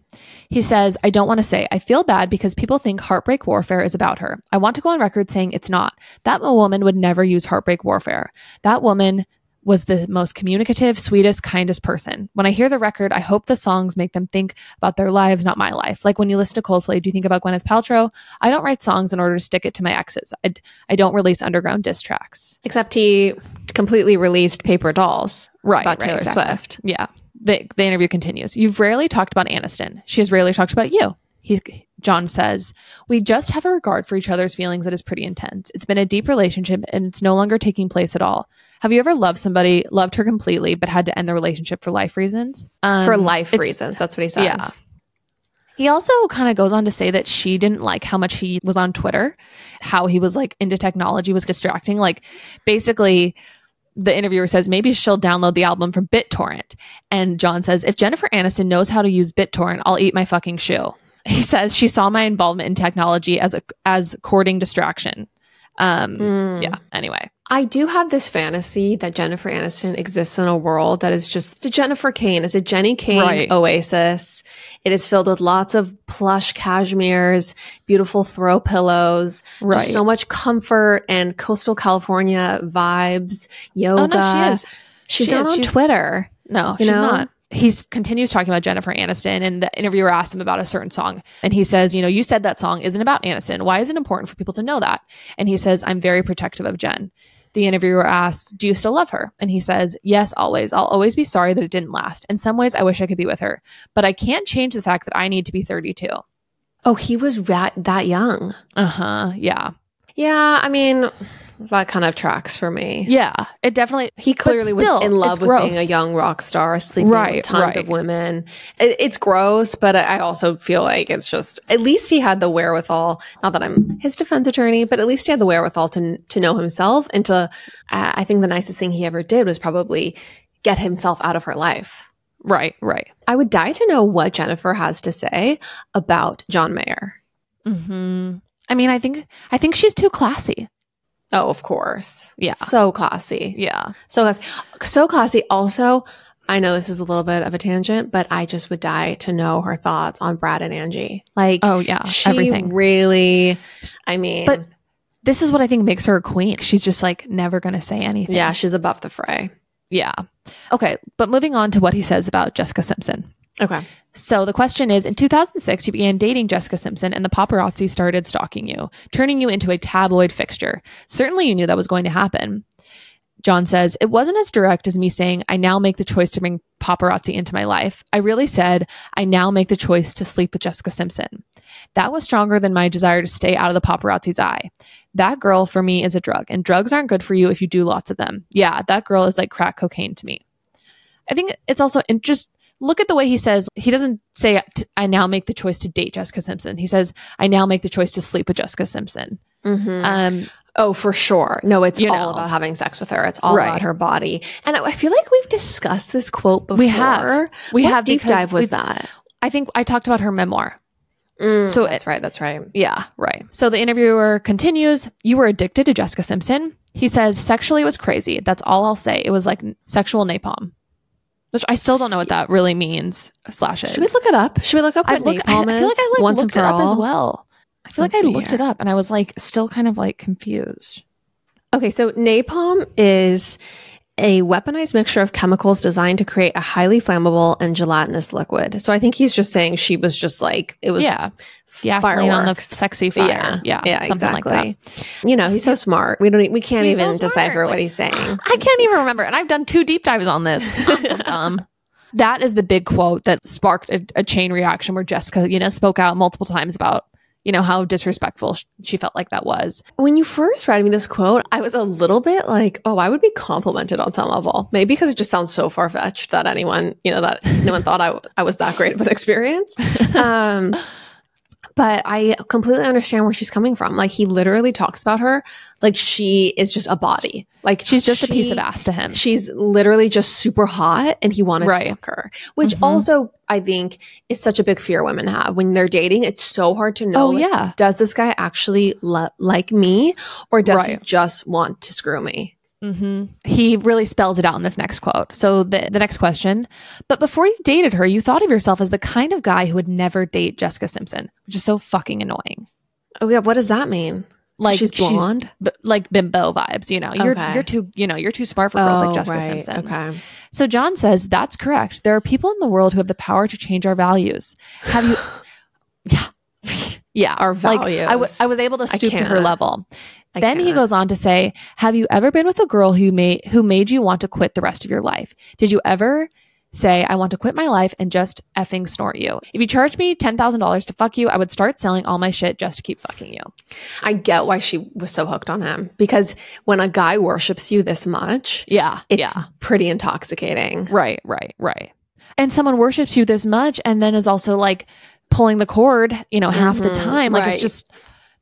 He says, I don't want to say. I feel bad because people think Heartbreak Warfare is about her. I want to go on record saying it's not. That woman would never use Heartbreak Warfare. That woman was the most communicative, sweetest, kindest person. When I hear the record, I hope the songs make them think about their lives, not my life. Like when you listen to Coldplay, do you think about Gwyneth Paltrow? I don't write songs in order to stick it to my exes. I, I don't release underground diss tracks. Except he completely released Paper Dolls Right, about right, Taylor exactly. Swift. Yeah. The, the interview continues. You've rarely talked about Aniston. She has rarely talked about you. He, John says, We just have a regard for each other's feelings that is pretty intense. It's been a deep relationship and it's no longer taking place at all. Have you ever loved somebody, loved her completely, but had to end the relationship for life reasons? Um, For life reasons. That's what he says. Yeah. He also kind of goes on to say that she didn't like how much he was on Twitter, how he was like into technology was distracting. Like basically, the interviewer says maybe she'll download the album from BitTorrent. And John says, if Jennifer Aniston knows how to use BitTorrent, I'll eat my fucking shoe. <laughs> He says she saw my involvement in technology as a as courting distraction. Um, Mm. Yeah. Anyway, I do have this fantasy that Jennifer Aniston exists in a world that is just it's a Jennifer Kayne, it's a Jenni Kayne Right. oasis. It is filled with lots of plush cashmeres, beautiful throw pillows, Right. just so much comfort and coastal California vibes, yoga. oh no, she is. She's She not is. on She's- Twitter. No, she's know? not. He continues talking about Jennifer Aniston, and the interviewer asked him about a certain song. And he says, You know, you said that song isn't about Aniston. Why is it important for people to know that? And he says, I'm very protective of Jen. The interviewer asks, Do you still love her? And he says, Yes, always. I'll always be sorry that it didn't last. In some ways, I wish I could be with her, but I can't change the fact that I need to be 32. Oh, he was that that young. Uh huh. Yeah. Yeah, I mean, that kind of tracks for me. Yeah, it definitely He clearly still, was in love with being a young rock star, sleeping Right, with tons of women. It, it's gross, but I also feel like it's just at least he had the wherewithal. Not that I'm his defense attorney, but at least he had the wherewithal to to know himself and to. Uh, I think the nicest thing he ever did was probably get himself out of her life. Right, right. I would die to know what Jennifer has to say about John Mayer. hmm I mean, I think I think she's too classy. Oh, of course. Yeah. So classy. Yeah. So classy. So classy. Also, I know this is a little bit of a tangent, but I just would die to know her thoughts on Brad and Angie. Like, Oh yeah. she Everything. really, I mean, But this is what I think makes her a queen. She's just like never going to say anything. yeah, she's above the fray. Yeah. Okay. But moving on to what he says about Jessica Simpson. Okay. So the question is in 2006, you began dating Jessica Simpson and the paparazzi started stalking you, turning you into a tabloid fixture. Certainly you knew that was going to happen. John says, It wasn't as direct as me saying, I now make the choice to bring paparazzi into my life. I really said, I now make the choice to sleep with Jessica Simpson. That was stronger than my desire to stay out of the paparazzi's eye. That girl for me is a drug, and drugs aren't good for you if you do lots of them. Yeah, that girl is like crack cocaine to me. I think it's also just look at the way he says he doesn't say I now make the choice to date Jessica Simpson. He says I now make the choice to sleep with Jessica Simpson. Mhm. Um, Oh, for sure. No, it's all know. about having sex with her. It's all Right. about her body. And I feel like we've discussed this quote before. We have. We What have deep dive was that? I think I talked about her memoir. Mm, So that's right. That's right. Yeah, right. So the interviewer continues You were addicted to Jessica Simpson. He says, Sexually, it was crazy. That's all I'll say. It was like sexual napalm, which I still don't know what that really means. Slashes. Should we look it up? Should we look up I what look. I, napalm I is feel like I like once looked it up as well. I feel Let's like I looked here. it up and I was like still kind of like confused. Okay, so napalm is a weaponized mixture of chemicals designed to create a highly flammable and gelatinous liquid. So I think he's just saying she was just like it was yeah, gasoline on the sexy fire. Yeah, yeah, something exactly. like that. You know, he's so smart. We don't. We can't He's even smart. decipher what he's saying. <sighs> I can't even remember, and I've done two deep dives on this. I'm so <laughs> dumb. That is the big quote that sparked a, a chain reaction where Jessica, you know, spoke out multiple times about, you know, how disrespectful she felt like that was. When you first read me this quote, I was a little bit like, "Oh, I would be complimented on some level." Maybe because it just sounds so far fetched that anyone, you know, that no one thought I I was that great of an experience. <laughs> Um, but I completely understand where she's coming from. Like he literally talks about her like she is just a body. Like She's just a piece of ass to him. She's literally just super hot and he wanted Right. to fuck her. Which Mhm. also I think is such a big fear women have. When they're dating, it's so hard to know Oh, like, yeah. does this guy actually li- like me or does he just want to screw me? Hmm He really spells it out in this next quote. So the the next question, but before you dated her, you thought of yourself as the kind of guy who would never date Jessica Simpson, which is so fucking annoying. Oh yeah, what does that mean? Like she's blonde. b- like bimbo vibes. You know, you're Okay. you're too you know you're too smart for girls like Oh, Jessica right. Simpson. Okay. So John says that's correct. There are people in the world who have the power to change our values. Have you? <laughs> yeah, <laughs> yeah. Our Like, I, w- values. I was able to stoop to her level. I then he goes on to say, "Have you ever been with a girl who made who made you want to quit the rest of your life? Did you ever?" Say, I want to quit my life and just effing snort you. If you charged me $10,000 to fuck you, I would start selling all my shit just to keep fucking you. I get why she was so hooked on him because when a guy worships you this much, Yeah. it's yeah. pretty intoxicating. Right, right, right. And someone worships you this much and then is also like pulling the cord, you know, half the Mhm, time. Like right. it's just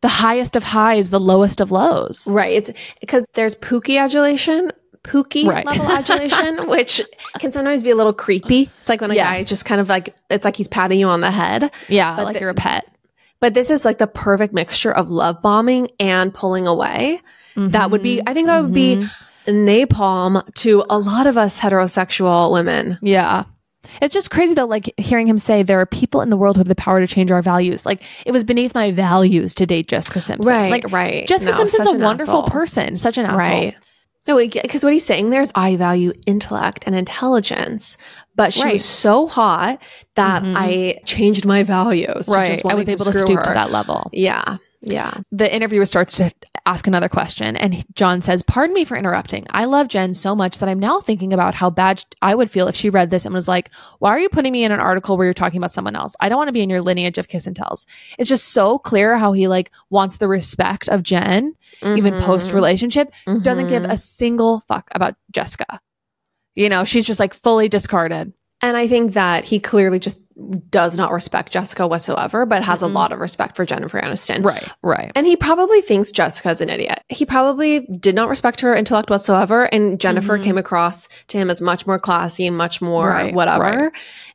the highest of highs, the lowest of lows. Right. It's because there's pookie adulation, pookie Right. level adulation, <laughs> which can sometimes be a little creepy. It's like when a guy Yes. just kind of like, it's like he's patting you on the head. Yeah, But like you're a pet. But this is like the perfect mixture of love bombing and pulling away. That would be, mm-hmm. I think that would be mm-hmm. napalm to a lot of us heterosexual women. Yeah. It's just crazy though, like hearing him say there are people in the world who have the power to change our values. Like it was beneath my values to date Jessica Simpson. Right, Like right. Jessica No, Simpson's a wonderful asshole. person, such an asshole. Right. No, because what he's saying there is I value intellect and intelligence, but she Right. was so hot that Mhm. I changed my values. Right. just I was able to screw stoop her. to that level. Yeah. Yeah. the interviewer starts to ask another question and john says pardon me for interrupting i love jen so much that i'm now thinking about how bad i would feel if she read this and was like why are you putting me in an article where you're talking about someone else i don't want to be in your lineage of kiss and tells it's just so clear how he like wants the respect of jen even Mhm. post relationship doesn't give Mhm. a single fuck about jessica you know she's just like fully discarded And I think that he clearly just does not respect Jessica whatsoever, but has Mhm. a lot of respect for Jennifer Aniston. right right And he probably thinks Jessica's an idiot. He probably did not respect her intellect whatsoever. And Jennifer Mhm. came across to him as much more classy, much more Right, whatever. right.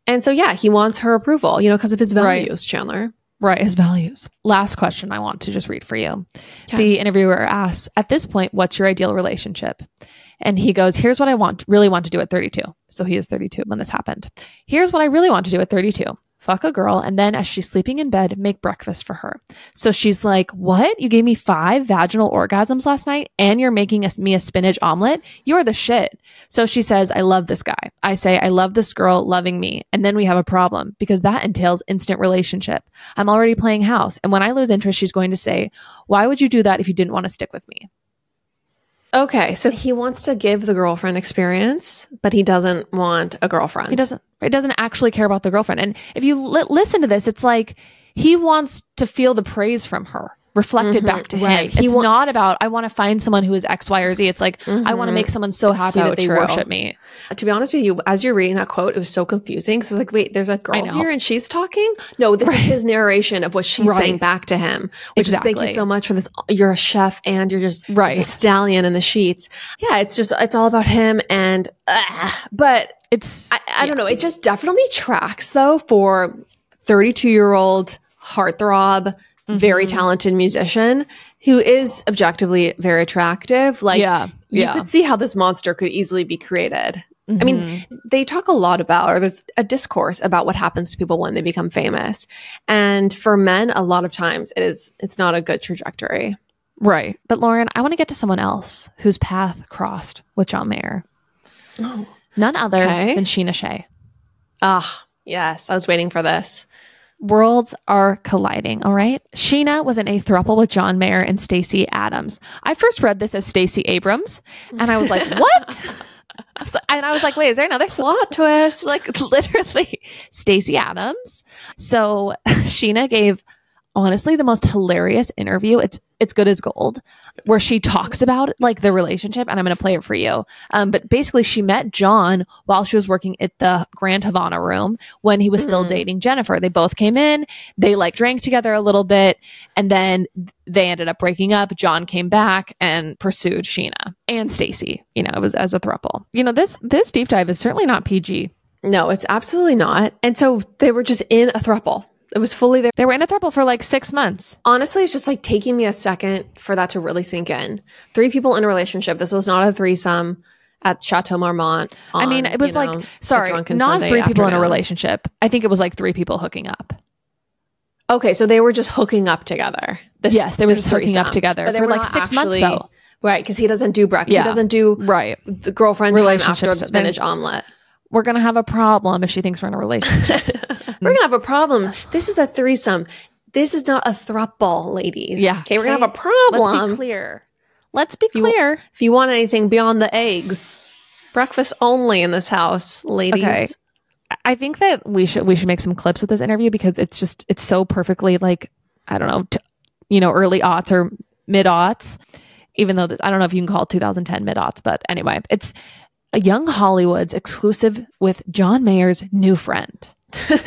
And so, yeah, he wants her approval, you know, because of his Right. values, Chandler. Right, his values. Last question I want to just read for you. Okay. The interviewer asks, At this point, what's your ideal relationship? And he goes, Here's what I want, really want to do at 32. So he is 32 when this happened. Here's what I really want to do at 32 fuck a girl. And then as she's sleeping in bed, make breakfast for her. So she's like, What? You gave me five vaginal orgasms last night and you're making us me a spinach omelet? You're the shit. So she says, I love this guy. I say, I love this girl loving me. And then we have a problem because that entails instant relationship. I'm already playing house. And when I lose interest, she's going to say, Why would you do that if you didn't want to stick with me? Okay. So he wants to give the girlfriend experience, but he doesn't want a girlfriend. He doesn't. He doesn't actually care about the girlfriend. And if you li- listen to this, it's like he wants to feel the praise from her reflected back to Mm-hmm. right. him. He It's wa- not about I want to find someone who is X, Y, or Z. It's like I want to make someone so happy Mm-hmm. so that they true. worship me. To be honest with you, as you're reading that quote, it was so confusing. because I was like, wait, there's a girl here and she's talking? No, this is his narration of what she's Right. saying back to him. Which is thank you so much for this. You're a chef and you're just, Right. just a stallion in the sheets. Yeah, it's just, it's all about him. And, uh, but It's I, I don't know. It just definitely tracks though for 32 year old heartthrob, very Mm-hmm. talented musician who is objectively very attractive. Like, Yeah, you yeah. could see how this monster could easily be created. I Mm-hmm. mean, they talk a lot about, or there's a discourse about what happens to people when they become famous. And for men, a lot of times it is, it's not a good trajectory. right. But Lauren, I want to get to someone else whose path crossed with John Mayer. Oh. None other Okay. than Scheana Shay. Ah, yes. I was waiting for this. Worlds are colliding, all right? Scheana was in a throuple with John Mayer and Stacey Adams. I first read this as Stacey Abrams, and I was like, <laughs> what? I was- and I was like, wait, is there another <laughs> Plot twist. like <laughs> literally Stacey Adams. So Scheana gave honestly the most hilarious interview. It's it's good as gold, where she talks about like the relationship, and I'm going to play it for you. Um, but basically, she met John while she was working at the Grand Havana Room when he was still dating Jennifer. They both came in, they like drank together a little bit, and then they ended up breaking up. John came back and pursued Scheana and Stacy. You know, it was as a throuple. You know, this this deep dive is certainly not PG. No, it's absolutely not. And so they were just in a thruple. It was fully there. They were in a throuple for like six months. Honestly, it's just like taking me a second for that to really sink in. Three people in a relationship. This was not a threesome at Chateau Marmont. I mean, it was like, know, sorry, not Sunday three people in a relationship. I think it was like three people hooking up. Okay, so they were just hooking up together. This- Yes, they were just hooking up together But they for were like six months, though. Right, because he doesn't do breakfast. Yeah. He doesn't do Right. the girlfriend time after the spinach omelet. We're going to have a problem if she thinks we're in a relationship. <laughs> We're gonna have a problem. This is a threesome. This is not a thruple, ladies. Yeah. Okay, we're gonna have a problem. Let's be clear. Let's be you- clear. If you want anything beyond the eggs, breakfast only in this house, ladies. Okay. I think that we should we should make some clips with this interview because it's just it's so perfectly like I don't know, t- you know, early aughts or mid aughts. Even though th- I don't know if you can call it 2010 mid aughts, but anyway, it's a young Hollywood's exclusive with John Mayer's new friend. <laughs>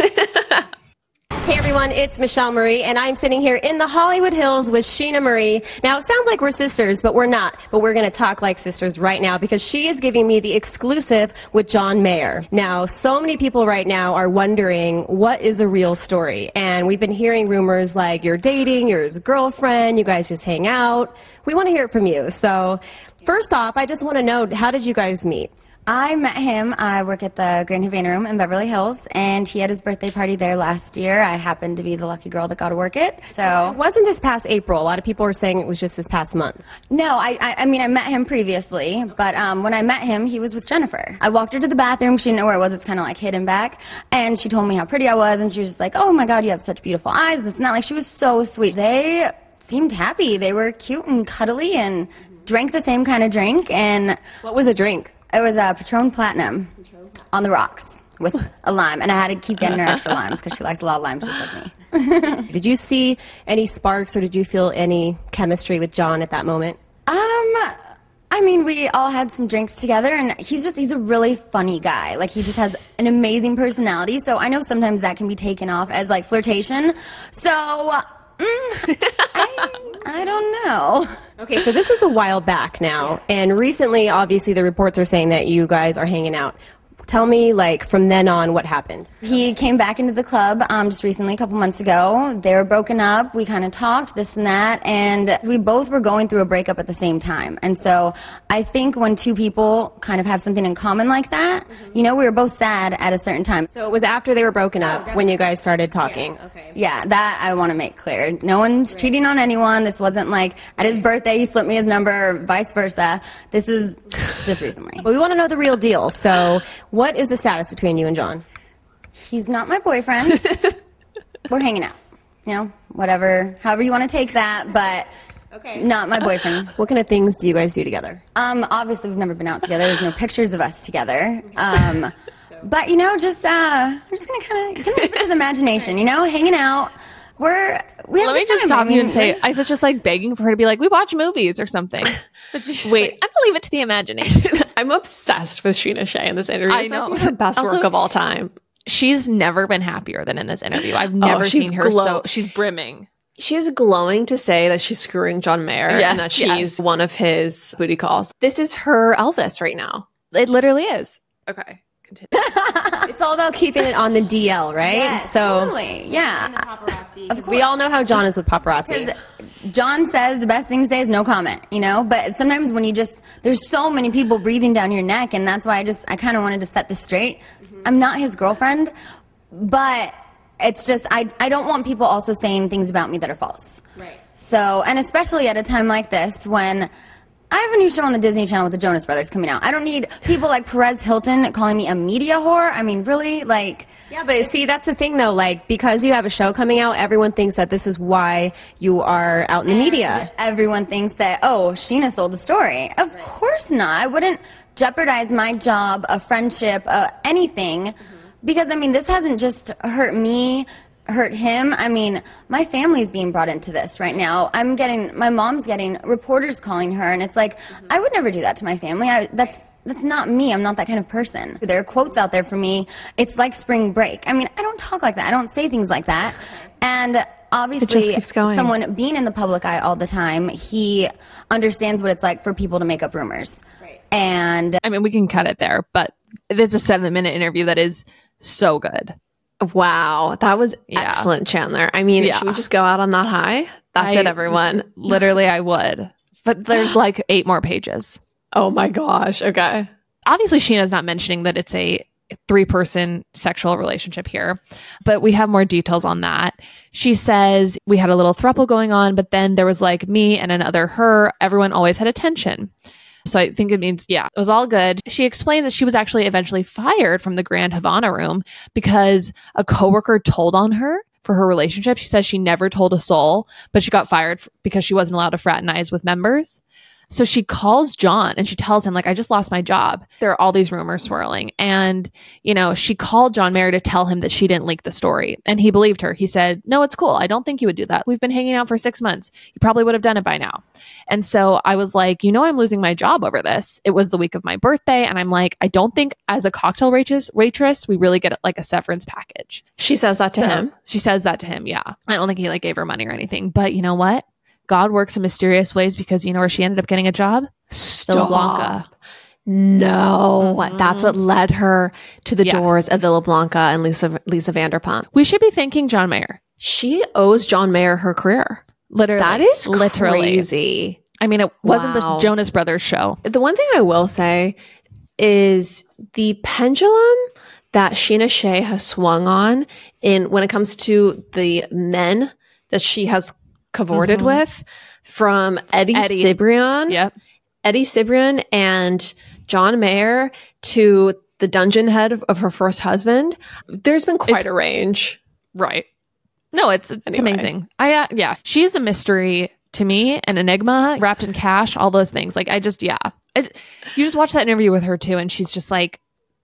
Hey everyone, it's Michelle Marie, and I'm sitting here in the Hollywood Hills with Scheana Marie. Now, it sounds like we're sisters, but we're not. But we're going to talk like sisters right now because she is giving me the exclusive with John Mayer. Now, so many people right now are wondering what is a real story, and we've been hearing rumors like you're dating, you're his girlfriend, you guys just hang out. We want to hear it from you. So, first off, I just want to know how did you guys meet? I met him. I work at the Grand Havana Room in Beverly Hills, and he had his birthday party there last year. I happened to be the lucky girl that got to work it. So It wasn't this past April. A lot of people are saying it was just this past month. no, I, I, I mean, I met him previously, but um, when I met him, he was with Jennifer. I walked her to the bathroom. She didn't know where it was. It's kind of like hidden back. And she told me how pretty I was, and she was just like, oh my God, you have such beautiful eyes. This and that. Like, she was so sweet. They seemed happy. They were cute and cuddly and drank the same kind of drink. And What was a drink? it was a Patron Platinum on the rocks with a lime. And I had to keep getting her extra limes because she liked a lot of limes just like me. <laughs> Did you see any sparks or did you feel any chemistry with John at that moment? Um, I mean, we all had some drinks together, and he's just, he's a really funny guy. Like, he just has an amazing personality, so I know sometimes that can be taken off as, like, flirtation. So, Mm. <laughs> I, I don't know. Okay, so this is a while back now, and recently, obviously, the reports are saying that you guys are hanging out. Tell me, like, from then on, what happened? He came back into the club um, just recently, a couple months ago. They were broken up. We kind of talked, this and that, and we both were going through a breakup at the same time. And so I think when two people kind of have something in common like that, you know, we were both sad at a certain time. So it was after they were broken up when you guys started talking. Okay. Yeah, that I want to make clear. No one's cheating on anyone. This wasn't like at his birthday he slipped me his number or vice versa. This is just recently. But we want to know the real deal. So, what is the status between you and John? He's not my boyfriend. <laughs> We're hanging out. You know, whatever, however you want to take that, but okay. not my boyfriend. <laughs> What kind of things do you guys do together? Um, obviously we've never been out together. There's no pictures of us together. Um, <laughs> but you know, just uh, we're just gonna kind of give his imagination. You know, hanging out. We're we have Let me just stop I you and say I was just like begging for her to be like, we watch movies or something. <laughs> But Wait. like, I'm gonna leave it to the imagination. <laughs> I'm obsessed with Scheana Shay in this interview. I know. her best Also- work of all time. she's never been happier than in this interview. I've oh, never she's seen her glow- so she's brimming. She is glowing to say that she's screwing John Mayer Yes, and that she's yes. one of his booty calls. This is her Elvis right now. It literally is. Okay. Continue. <laughs> It's all about keeping it on the DL, right? Yes, so, totally, yeah. we all know how John is with paparazzi. Because John says the best thing to say is no comment, you know. But sometimes when you just there's so many people breathing down your neck, and that's why I just I kind of wanted to set this straight. I'm not his girlfriend, but it's just I I don't want people also saying things about me that are false. Right. So and especially at a time like this when. I have a new show on the Disney Channel with the Jonas Brothers coming out. I don't need people like Perez Hilton calling me a media whore. I mean, really? Like, Yeah, but see, that's the thing though. Like, because you have a show coming out, everyone thinks that this is why you are out in the media. Everyone thinks that, oh, Scheana sold the story. Of course not. I wouldn't jeopardize my job, a friendship, uh, anything. Because, I mean, this hasn't just hurt me, hurt him. I mean, my family's being brought into this right now. I'm getting, my mom's getting reporters calling her, and it's like, mm-hmm. I would never do that to my family. I, that's, that's not me. I'm not that kind of person. There are quotes out there for me. It's like spring break. I mean, I don't talk like that. I don't say things like that. And obviously, keeps going. someone being in the public eye all the time, he understands what it's like for people to make up rumors. Right. And I mean, we can cut it there, but it's a seven minute interview that is so good. Wow, that was Yeah. excellent, Chandler. I mean, Yeah. should we just go out on that high? That's I- it, everyone. <laughs> Literally, I would. But there's <gasps> like eight more pages. Oh my gosh. Okay. Obviously, Scheana's not mentioning that it's a three person sexual relationship here, but we have more details on that. She says we had a little throuple going on, but then there was like me and another her. Everyone always had attention. So I think it means, yeah, it was all good. She explains that she was actually eventually fired from the Grand Havana room because a coworker told on her for her relationship. She says she never told a soul, but she got fired because she wasn't allowed to fraternize with members. So she calls John and she tells him, like, I just lost my job. There are all these rumors swirling. And, you know, she called John Mayer to tell him that she didn't leak the story. And he believed her. He said, No, it's cool. I don't think you would do that. We've been hanging out for six months. You probably would have done it by now. And so I was like, You know, I'm losing my job over this. It was the week of my birthday. And I'm like, I don't think as a cocktail waitress, waitress we really get like a severance package. She says that to So, him. She says that to him. Yeah. I don't think he like gave her money or anything. But you know what? God works in mysterious ways because you know where she ended up getting a job? Villa Blanca. No, mm-hmm. that's what led her to the Yes. doors of Villa Blanca and Lisa Lisa Vanderpump. We should be thanking John Mayer. She owes John Mayer her career. Literally. That is literally. crazy. I mean, it wasn't Wow. the Jonas Brothers show. The one thing I will say is the pendulum that Scheana Shay has swung on in when it comes to the men that she has cavorted with from Eddie, Eddie. Cibrian, Yep. Eddie Cibrian and John Mayer to the dungeon head of, of her first husband. There's been quite It's- a range. Right. No, it's it's amazing. I uh, yeah, she is a mystery to me, an enigma wrapped in cash, all those things. Like I just yeah, I, you just watch that interview with her too, and she's just like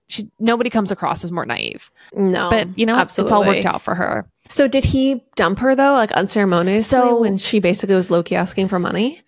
she nobody comes across as more naive. No, But you know, it's all worked out for her. So did he dump her though, like unceremoniously, So- when she basically was Loki asking for money?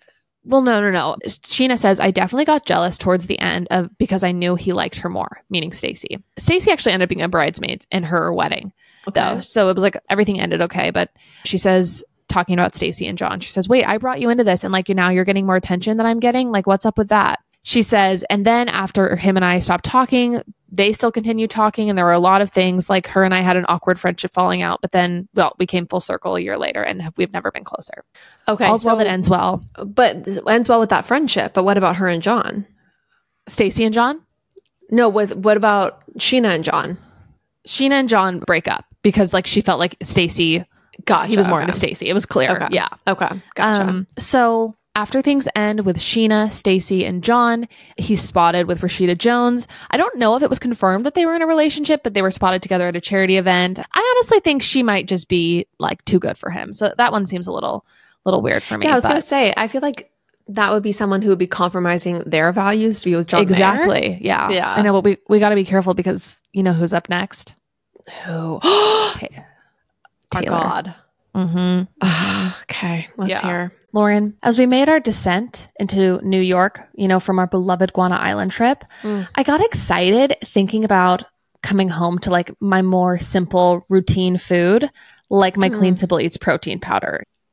Well, no, no, no. Scheana says I definitely got jealous towards the end of because I knew he liked her more, meaning Stacy. Stacy actually ended up being a bridesmaid in her wedding, though. So it was like everything ended okay. But she says, talking about Stacy and John, she says, "Wait, I brought you into this, and like you now you're getting more attention than I'm getting. Like, what's up with that?" She says, and then after him and I stopped talking, they still continued talking, and there were a lot of things like her and I had an awkward friendship falling out. But then, well, we came full circle a year later, and we've never been closer. Okay, All's well that ends well. But ends well with that friendship. But what about her and John? Stacy and John. No, with what about Scheana and John? Scheana and John break up because like she felt like Stacy Gotcha. he was more okay. into Stacy. It was clear. Okay. Yeah. Okay, gotcha. Um, so after things end with Scheana, Stacy, and John, he's spotted with Rashida Jones. I don't know if it was confirmed that they were in a relationship, but they were spotted together at a charity event. I honestly think she might just be like too good for him. So that one seems a little little weird for me. yeah, I was but- gonna say, I feel like that would be someone who would be compromising their values to be with John. Mayer. exactly. Yeah. Yeah. I know, but we, we got to be careful because you know who's up next? Who? <gasps> Ta- Taylor. God. Mm-hmm. okay, let's Yeah. hear. Lauren, as we made our descent into New York, you know, from our beloved Guana Island trip, Mm. I got excited thinking about coming home to like my more simple routine food, like my Clean Simple Eats protein powder.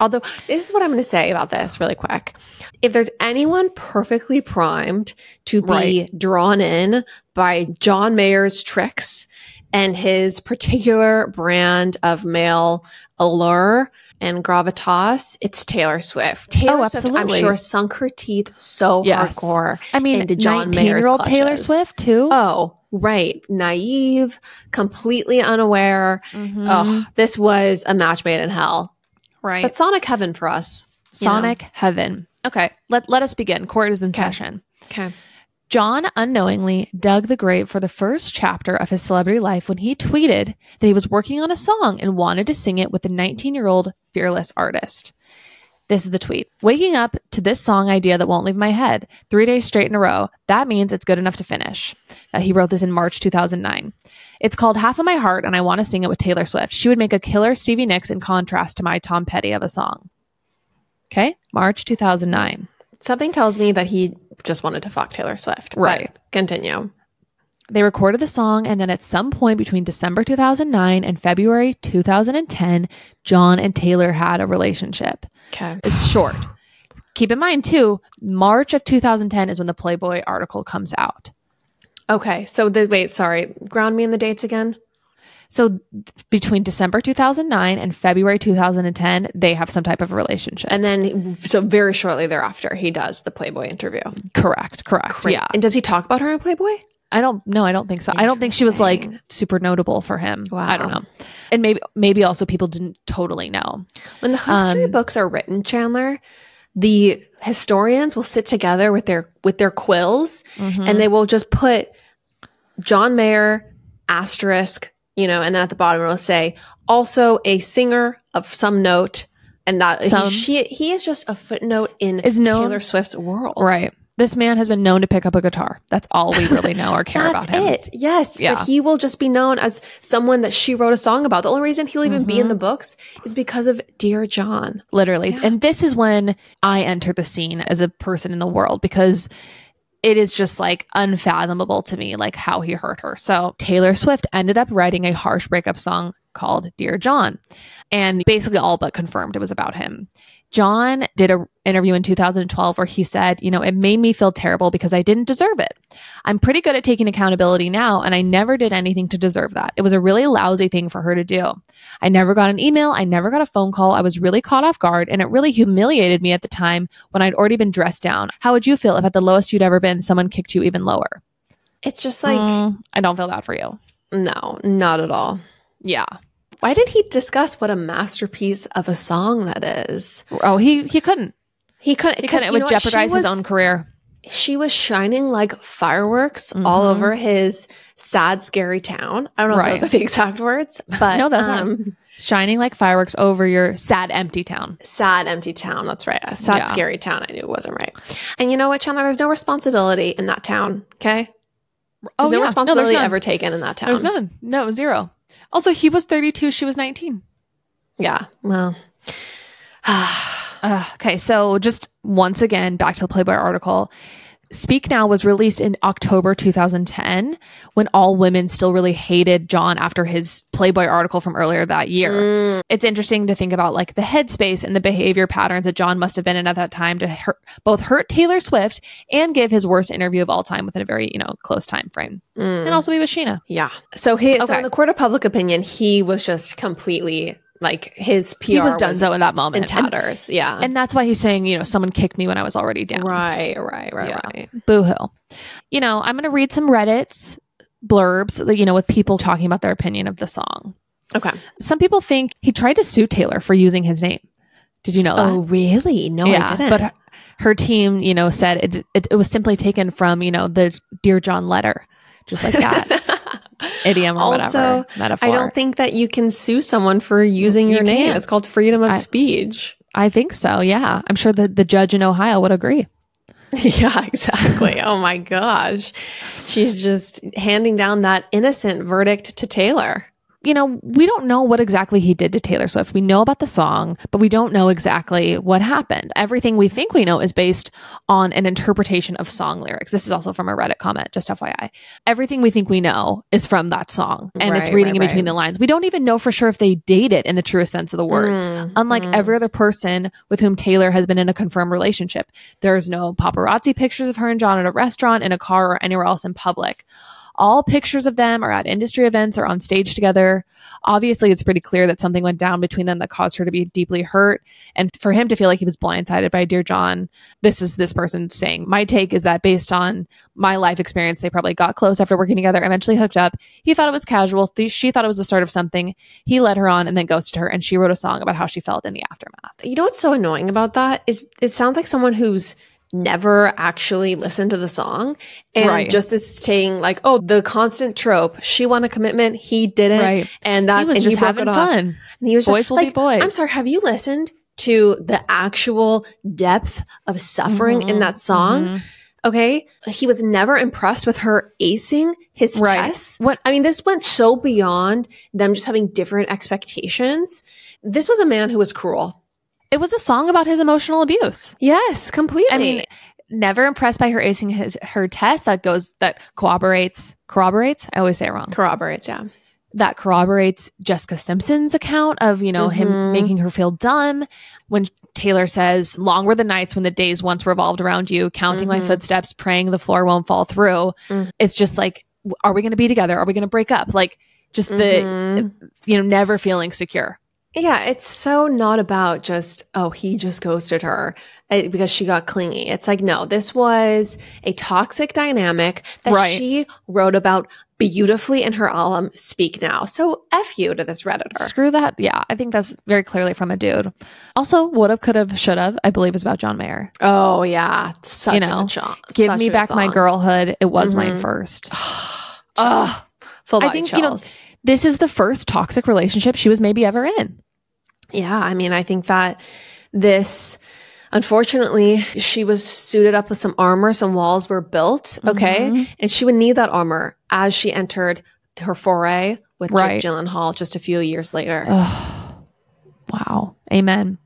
Although, this is what I'm going to say about this really quick. If there's anyone perfectly primed to be Right. drawn in by John Mayer's tricks and his particular brand of male allure and gravitas, it's Taylor Swift. Taylor Oh, Swift, I'm sure, sunk her teeth so Yes. hardcore. I mean, into John 19 year old Mayer's Taylor. Swift, too. Oh, right. Naive, completely unaware. Mhm. Oh, this was a match made in hell. Right. But Sonic Heaven for us. you know. Sonic Heaven. Okay, let, let us begin. Court is in session. Okay. John unknowingly dug the grave for the first chapter of his celebrity life when he tweeted that he was working on a song and wanted to sing it with the 19 year old fearless artist. This is the tweet. Waking up to this song idea that won't leave my head three days straight in a row. That means it's good enough to finish. Uh, he wrote this in March 2009. It's called Half of My Heart, and I want to sing it with Taylor Swift. She would make a killer Stevie Nicks in contrast to my Tom Petty of a song. Okay, March 2009. Something tells me that he just wanted to fuck Taylor Swift. Right. Continue. They recorded the song, and then at some point between December 2009 and February 2010, John and Taylor had a relationship. Okay. It's short. Keep in mind, too, March of 2010 is when the Playboy article comes out. Okay. So the wait, sorry. Ground me in the dates again. So between December 2009 and February 2010, they have some type of a relationship. And then so very shortly thereafter, he does the Playboy interview. correct, correct. Great. Yeah. And does he talk about her in Playboy? I don't no, I don't think so. I don't think she was like super notable for him. I don't know. And maybe maybe also people didn't totally know. When the history Um, books are written, Chandler, the historians will sit together with their with their quills Mm-hmm. and they will just put John Mayer asterisk, you know, and then at the bottom it'll say also a singer of some note, and that Some. he, she he is just a footnote in Is known- Taylor Swift's world. Right. This man has been known to pick up a guitar. That's all we really know or <laughs> care That's about him. That's it. Yes. Yeah. But he will just be known as someone that she wrote a song about. The only reason he'll even be in Mm-hmm. the books is because of Dear John. literally. And this is when I enter the scene as a person in the world because it is just like unfathomable to me, like how he hurt her. So Taylor Swift ended up writing a harsh breakup song called Dear John, and basically all but confirmed it was about him. John did an interview in 2012 where he said, you know, it made me feel terrible because I didn't deserve it. I'm pretty good at taking accountability now, and I never did anything to deserve that. It was a really lousy thing for her to do. I never got an email. I never got a phone call. I was really caught off guard, and it really humiliated me at the time when I'd already been dressed down. How would you feel if at the lowest you'd ever been, someone kicked you even lower? It's just like, Mm, I don't feel bad for you. no, not at all. Yeah. Why did he discuss what a masterpiece of a song that is? Oh, he he couldn't. He couldn't. He couldn't. It would know what? She jeopardize his own career. She was shining like fireworks all Mhm. over his sad, scary town. I don't know if those are the exact words, but No, that's not. um, Shining like fireworks over your sad, empty town. sad, empty town. That's right. A sad, Yeah. scary town. I knew it wasn't right. And you know what, Chandler? There's no responsibility in that town. Okay. There's Oh, no yeah. No, responsibility there's ever taken in that town. There's none. No, zero. Also, he was 32. She was 19. Yeah. Well. Uh, <sighs> <sighs> okay, so just once again, back to the Playboy article. Speak Now was released in October 2010 when all women still really hated John after his Playboy article from earlier that year. It's interesting to think about like the headspace and the behavior patterns that John must have been in at that time to hurt, both hurt Taylor Swift and give his worst interview of all time within a very, you know, close time frame. Mm. And also be with Scheana. Yeah. So he so in the court of public opinion, he was just completely like his PR He was done so in that in moment. And, yeah. and that's why he's saying, you know, someone kicked me when I was already down. right, right, right, Yeah. right. Boo hoo. You know, I'm going to read some Reddit blurbs, you know, with people talking about their opinion of the song. Okay. Some people think he tried to sue Taylor for using his name. Did you know that? Oh, really? No, I didn't. but her, her team, you know, said it, it, it was simply taken from, you know, the Dear John letter, just like that <laughs> idiom or also, whatever metaphor. I don't think that you can sue someone for using your You name. It's called freedom of I- speech. I think so. Yeah, I'm sure that the judge in Ohio would agree. <laughs> yeah, exactly. oh my gosh. She's just handing down that innocent verdict to Taylor. You know, we don't know what exactly he did to Taylor Swift. We know about the song, but we don't know exactly what happened. Everything we think we know is based on an interpretation of song lyrics. This is also from a Reddit comment, just FYI. Everything we think we know is from that song, and it's reading right, in between right. the lines. We don't even know for sure if they dated in the truest sense of the word. Mm, Unlike mm. every other person with whom Taylor has been in a confirmed relationship, there's no paparazzi pictures of her and John at a restaurant, in a car, or anywhere else in public. All pictures of them are at industry events or on stage together. Obviously, it's pretty clear that something went down between them that caused her to be deeply hurt. And for him to feel like he was blindsided by Dear John, this is this person saying, My take is that based on my life experience, they probably got close after working together, eventually hooked up. He thought it was casual. She thought it was the start of something. He led her on and then ghosted her. And she wrote a song about how she felt in the aftermath. You know what's so annoying about that is it sounds like someone who's never actually listened to the song and Right. just is saying like, oh, the constant trope. She won a commitment, he didn't, Right. and He that's was and just he having it off. fun. And he was Boys just will be like, boys. I'm sorry, have you listened to the actual depth of suffering in Mhm. that song? Mhm. Okay. He was never impressed with her acing his Right. tests. What- I mean, this went so beyond them just having different expectations. This was a man who was cruel. It was a song about his emotional abuse. Yes, completely. I mean, never impressed by her acing his her test that goes that corroborates corroborates. I always say it wrong. corroborates, yeah. That corroborates Jessica Simpson's account of you know him Mhm. making her feel dumb when Taylor says, "Long were the nights when the days once revolved around you, counting my Mhm. footsteps, praying the floor won't fall through." Mm. It's just like, are we going to be together? Are we going to break up? Like, just the Mhm. you know never feeling secure. Yeah, it's so not about just, oh, he just ghosted her uh, because she got clingy. It's like, no, this was a toxic dynamic that Right. she wrote about beautifully in her album, Speak Now. So F you to this Redditor. Screw that. Yeah, I think that's very clearly from a dude. Also, would have, could have, should have. I believe is about John Mayer. Oh, yeah. Such You know, a song. Give me back my girlhood. It was mine Mhm. first. <sighs> Chills. Full I body think, you know, chills. This is the first toxic relationship she was maybe ever in. Yeah, I mean, I think that this, unfortunately, she was suited up with some armor, some walls were built, okay? Mm-hmm. And she would need that armor as she entered her foray with Right. Jake Gyllenhaal just a few years later. Wow. Amen.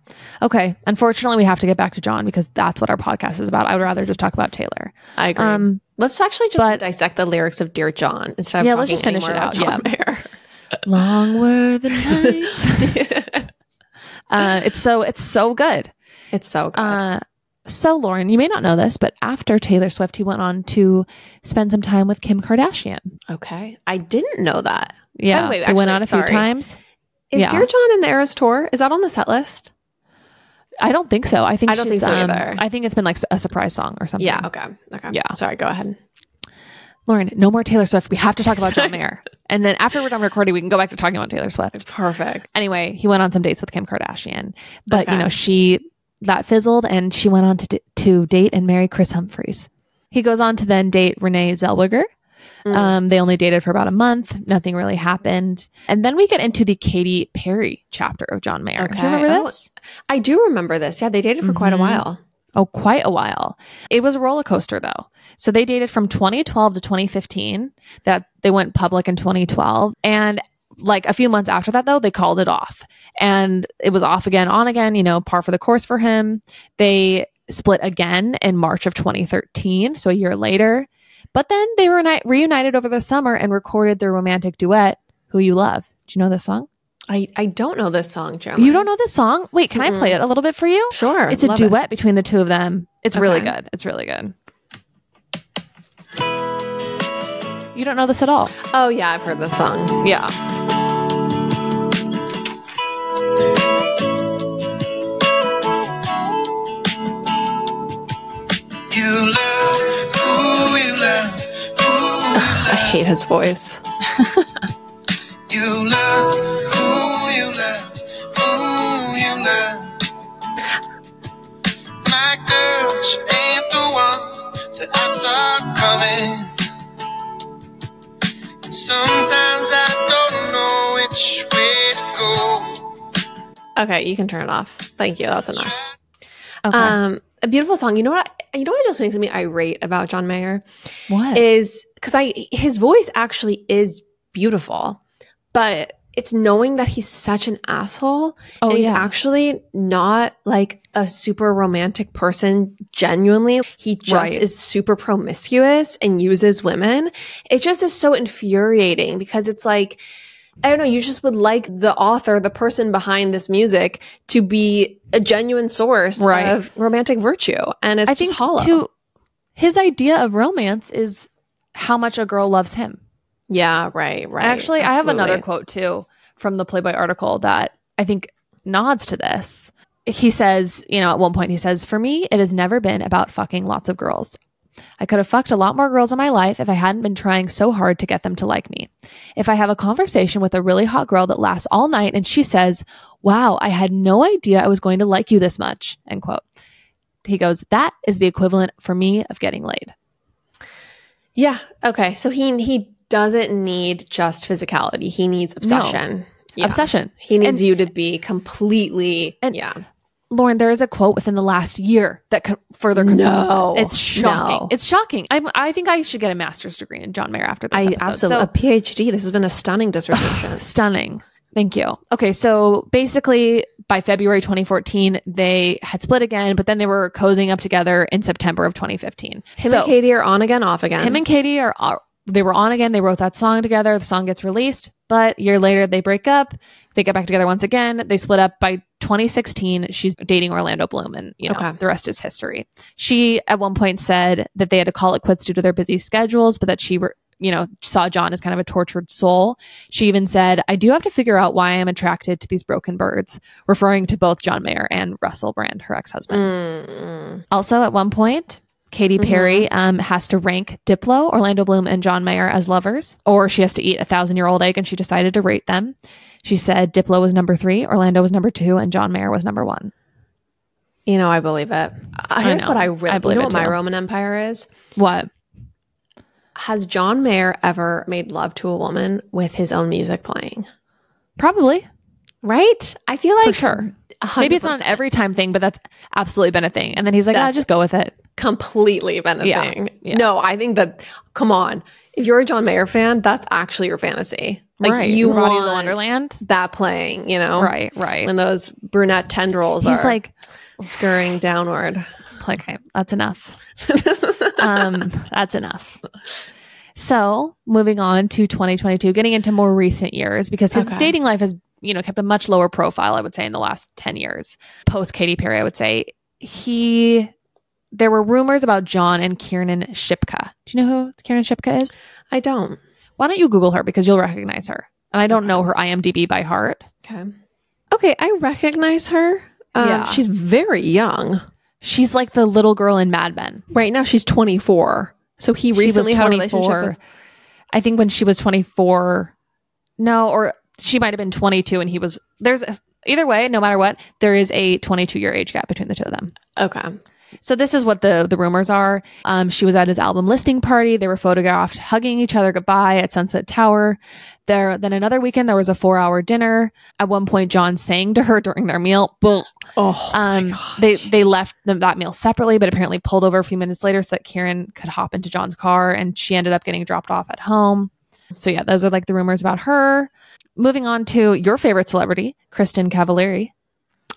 Okay. Unfortunately, we have to get back to John because that's what our podcast is about. I would rather just talk about Taylor. I agree. Um, let's actually just but- dissect the lyrics of Dear John instead of Yeah, let's just finish it out, John yeah. Mayer. <laughs> <laughs> Long were the nights. <laughs> uh, it's so it's so good. It's so good. Uh, so Lauren, you may not know this, but after Taylor Swift, he went on to spend some time with Kim Kardashian. okay, I didn't know that. Yeah, way, they went actually, on a sorry. few times. Is Yeah. Dear John in the Eras tour? Is that on the set list? I don't think so. I think I don't think so um, either. I think it's been like a surprise song or something. Yeah. Okay. Okay. Yeah. Sorry. Go ahead. Lauren, no more Taylor Swift. We have to talk about John <laughs> Mayer. And then after we're done recording, we can go back to talking about Taylor Swift. It's perfect. Anyway, he went on some dates with Kim Kardashian, but you know she that fizzled, and she went on to d- to date and marry Kris Humphries. He goes on to then date Renee Zellweger. Mm. Um, they only dated for about a month. Nothing really happened, and then we get into the Katy Perry chapter of John Mayer. Do you Okay. remember Oh, this? I do remember this. Yeah, they dated for quite a Mhm. while. Oh, quite a while. It was a roller coaster though. So they dated from 2012 to 2015. That they went public in 2012 and like a few months after that though, they called it off. And it was off again, on again, you know, par for the course for him. They split again in March of 2013, so a year later. But then they were reuni- reunited over the summer and recorded their romantic duet, Who You Love. Do you know this song? I, I don't know this song, Jeremy. You don't know this song? Wait, can I play it a little bit for you? Sure. It's a love it. duet between the two of them. It's really good. It's really good. You don't know this at all. Oh yeah, I've heard this song. Yeah. You love who you love, who I hate his voice. <laughs> you love, who you love, who you love. My girl, she ain't the one that I saw coming. And sometimes I don't know which way to go. Okay, you can turn it off. Thank you. That's enough. Okay. Um, a beautiful song. You know what? I, you know what just makes me irate about John Mayer what? is because I his voice actually is beautiful, but it's knowing that he's such an asshole Oh, and he's yeah. actually not like a super romantic person genuinely he just Right. is super promiscuous and uses women it just is so infuriating because it's like I don't know, you just would like the author, the person behind this music to be a genuine source Right. of romantic virtue. And it's I just think hollow. too his idea of romance is how much a girl loves him. yeah, right, right. Actually, I have another quote too from the Playboy article that I think nods to this. He says, you know, at one point he says, "For me, it has never been about fucking lots of girls. I could have fucked a lot more girls in my life if I hadn't been trying so hard to get them to like me. If I have a conversation with a really hot girl that lasts all night and she says, "Wow, I had no idea I was going to like you this much." End quote. He goes, "That is the equivalent for me of getting laid." Yeah. Okay. So he he doesn't need just physicality. He needs obsession. Yeah. Obsession. He needs And- you to be completely And- yeah. Lauren, there is a quote within the last year that co- further confirms No. this. It's shocking. No. It's shocking. I, I think I should get a master's degree in John Mayer after this I episode. absolutely So- a PhD. This has been a stunning dissertation. <sighs> Stunning. Thank you. Okay, so basically by February 2014, they had split again, but then they were cozying up together in September of 2015. Him so and Katy are on again, off again. him and Katy are, are they were on again. They wrote that song together. The song gets released, but a year later they break up. They get back together once again. They split up by 2016. She's dating Orlando Bloom, and you know Okay. the rest is history. She at one point said that they had to call it quits due to their busy schedules, but that she were you know saw John as kind of a tortured soul. She even said, "I do have to figure out why I'm attracted to these broken birds," referring to both John Mayer and Russell Brand, her ex-husband. Mm, Also, at one point, Katy Perry um, has to rank Diplo, Orlando Bloom, and John Mayer as lovers, or she has to eat a thousand year old egg, and she decided to rate them. She said Diplo was number three, Orlando was number two, and John Mayer was number one. you know, I believe it. Uh, here's know. what I really I believe you know what my too. Roman Empire is? What? Has John Mayer ever made love to a woman with his own music playing? Probably. Right? I feel For like sure. Maybe it's not an every time thing, but that's absolutely been a thing. And then he's like, ah, That's- just go with it. Completely been a Yeah, thing. yeah. No, I think that come on. If you're a John Mayer fan, that's actually your fantasy. Like Right. you want Wonderland. that playing, you know? Right, right. When those brunette tendrils He's are like, scurrying downward. It's like, okay, that's enough. um, that's enough. So, moving on to 2022, getting into more recent years because his Okay. dating life has, you know, kept a much lower profile, I would say, in the last 10 years. Post Katy Perry, I would say. He, there were rumors about John and Kiernan Shipka. Do you know who Kiernan Shipka is? I don't. Why don't you Google her because you'll recognize her. And I don't know her IMDb by heart. Okay. Okay, I recognize her. Um, Yeah. She's very young. She's like the little girl in Mad Men. Right now, she's 24. So he recently had a relationship with. I think when she was 24, no, or she might have been 22 and he was, there's a, either way, no matter what, there is a 22 year age gap between the two of them. Okay. So this is what the the rumors are. Um, she was at his album listing party. They were photographed hugging each other goodbye at Sunset Tower. There, then another weekend there was a four hour dinner. At one point, John sang to her during their meal. Bull. Oh, Um, they they left them that meal separately, but apparently pulled over a few minutes later so that Kiernan could hop into John's car, and she ended up getting dropped off at home. So yeah, those are like the rumors about her. Moving on to your favorite celebrity, Kristin Cavallari.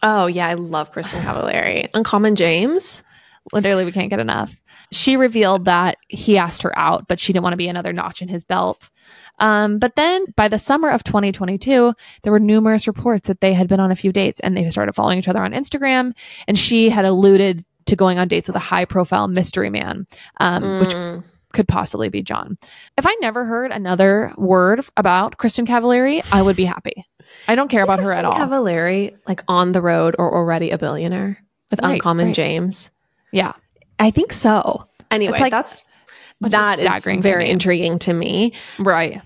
oh, yeah. I love Kristin Cavallari. Uncommon James. Literally, we can't get enough. She revealed that he asked her out, but she didn't want to be another notch in his belt. Um, but then by the summer of 2022, there were numerous reports that they had been on a few dates and they started following each other on Instagram. And she had alluded to going on dates with a high profile mystery man, um, which Mm. could possibly be John. If I never heard another word about Kristin Cavallari, I would be happy. I don't care about her at all. Cavallari, like on the road or already a billionaire with Right, Uncommon right. James. Yeah. I think so. Anyway, It's like- that's is that is very intriguing to me. Right.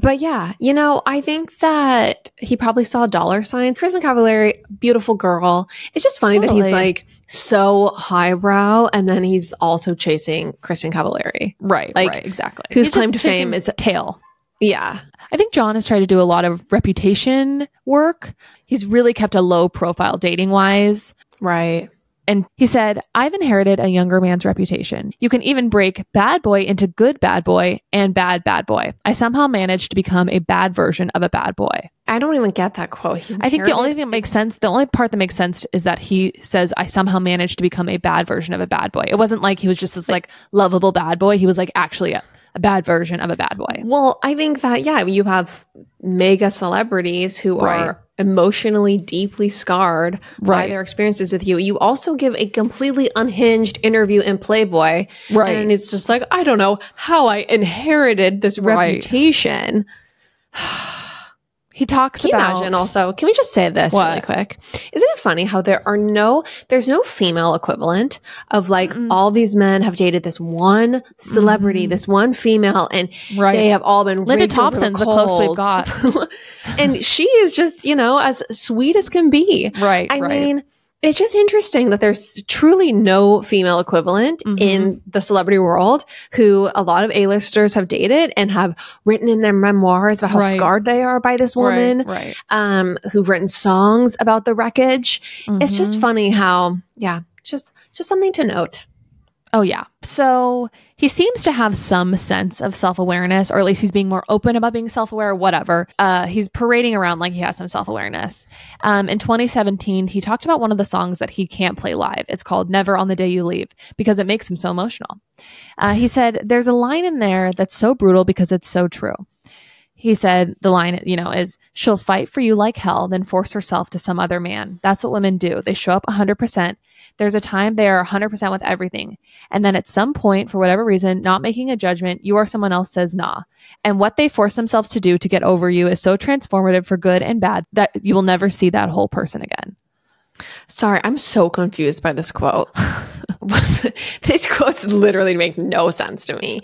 But yeah, you know, I think that he probably saw dollar signs. Kristin Cavallari, beautiful girl. It's just funny that he's like so highbrow, and then he's also chasing Kristin Cavallari. Right. Like, right. Exactly. whose He's claim to fame is- tail. Yeah, I think John has tried to do a lot of reputation work. He's really kept a low profile dating wise. right. And he said, I've inherited a younger man's reputation. You can even break bad boy into good bad boy and bad bad boy. I somehow managed to become a bad version of a bad boy. I don't even get that quote. He I think the only thing that makes sense, the only part that makes sense is that he says, I somehow managed to become a bad version of a bad boy. It wasn't like he was just this like lovable bad boy. He was like actually a, a bad version of a bad boy. Well, I think that yeah, you have mega celebrities who Right. are emotionally deeply scarred by their experiences with you. You also give a completely unhinged interview in Playboy, Right. And it's just like I don't know how I inherited this Right. reputation. <sighs> He talks Can you about imagine? Also, can we just say this really quick? Isn't it funny how there are no, there's no female equivalent of like all these men have dated this one celebrity, this one female, and Mm-hmm. Right. they have all been Linda Thompson's the closest we've got, <laughs> and she is just, you know, as sweet as can be. Right, I right. mean, it's just interesting that there's truly no female equivalent Mm-hmm. in the celebrity world who a lot of A-listers have dated and have written in their memoirs about how Right. scarred they are by this woman Right, right. um, who've written songs about the wreckage. It's Mm-hmm. just funny how, yeah, just just something to note. Oh, yeah. So he seems to have some sense of self awareness, or at least he's being more open about being self aware, whatever. Uh, he's parading around like he has some self awareness. Um, in 2017, he talked about one of the songs that he can't play live. It's called Never on the Day You Leave because it makes him so emotional. Uh, he said, There's a line in there that's so brutal because it's so true. He said the line, you know, is she'll fight for you like hell, then force herself to some other man. That's what women do. They show up 100%. There's a time they are 100% with everything. And then at some point, for whatever reason, not making a judgment, you or someone else says nah. And what they force themselves to do to get over you is so transformative for good and bad that you will never see that whole person again. Sorry, I'm so confused by this quote. <laughs> These quotes literally make no sense to me.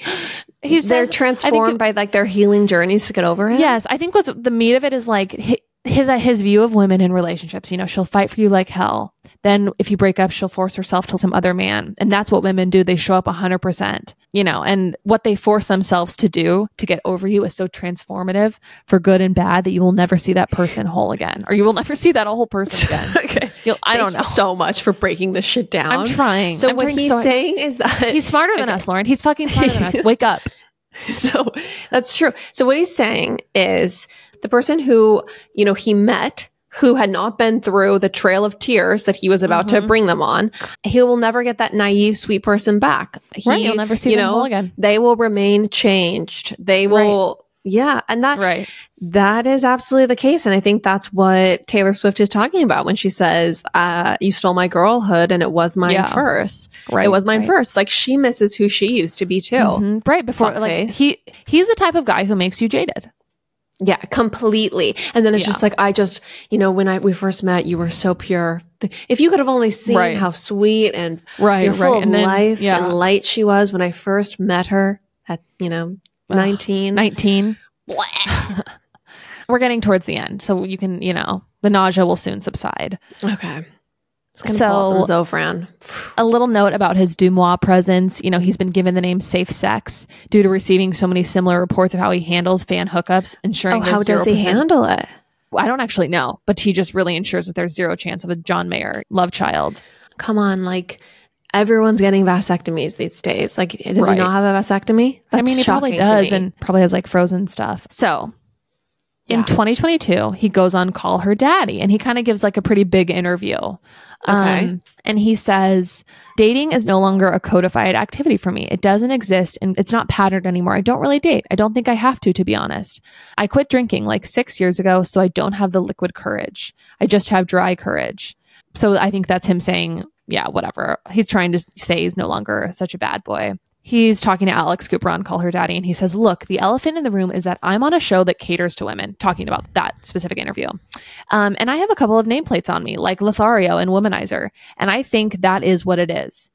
He They're says- think transformed it- by like their healing journeys to get over it. Yes, I think what's the meat of it is like his uh, his view of women in relationships. You know, she'll fight for you like hell. Then if you break up, she'll force herself to some other man, and that's what women do. They show up hundred percent. You know, and what they force themselves to do to get over you is so transformative for good and bad that you will never see that person whole again, or you will never <laughs> see that whole person <laughs> again. okay. You'll, I Thank don't you know. so much for breaking this shit down. I'm trying. So I'm what he's so- saying is that <laughs> He's smarter than us, Lauren. He's fucking smarter than us. Wake up. so that's true. So what he's saying is the person who, you know, he met who had not been through the trail of tears that he was about Mm-hmm. to bring them on, he will never get that naive, sweet person back. He, Right, you'll never see you them know, again. They will remain changed. They will, yeah. And that, Right. that is absolutely the case. And I think that's what Taylor Swift is talking about when she says, uh, you stole my girlhood and it was mine Yeah. first. Right, It was mine right. first. Like she misses who she used to be too. Mhm. Right before, like Fuckface. he he's the type of guy who makes you jaded. Yeah, completely. And then it's Yeah. just like I just, you know, when I we first met, you were so pure. If you could have only seen Right. how sweet and Right, you're full right. of And then- life yeah. and light she was when I first met her at, you know, nineteen. 19. <laughs> We're getting towards the end, so you can, you know, the nausea will soon subside. Okay. So, Zofran. a little note about his Dumois presence. You know, he's been given the name Safe Sex due to receiving so many similar reports of how he handles fan hookups, ensuring Oh, how does he 0% handle it? I don't actually know, but he just really ensures that there's zero chance of a John Mayer love child. Come on, like everyone's getting vasectomies these days. Like, does Right. he not have a vasectomy? I mean, he probably does me. and probably has like frozen stuff. So in Yeah. 2022, he goes on Call Her Daddy and he kind of gives like a pretty big interview. Okay. Um, and he says, dating is no longer a codified activity for me. It doesn't exist and it's not patterned anymore. I don't really date. I don't think I have to, to be honest. I quit drinking like six years ago, so I don't have the liquid courage. I just have dry courage. So I think that's him saying, yeah, whatever. He's trying to say he's no longer such a bad boy. He's talking to Alex Cooper on Call Her Daddy, and he says, Look, the elephant in the room is that I'm on a show that caters to women, talking about that specific interview. Um, and I have a couple of nameplates on me, like Lothario and Womanizer. And I think that is what it is.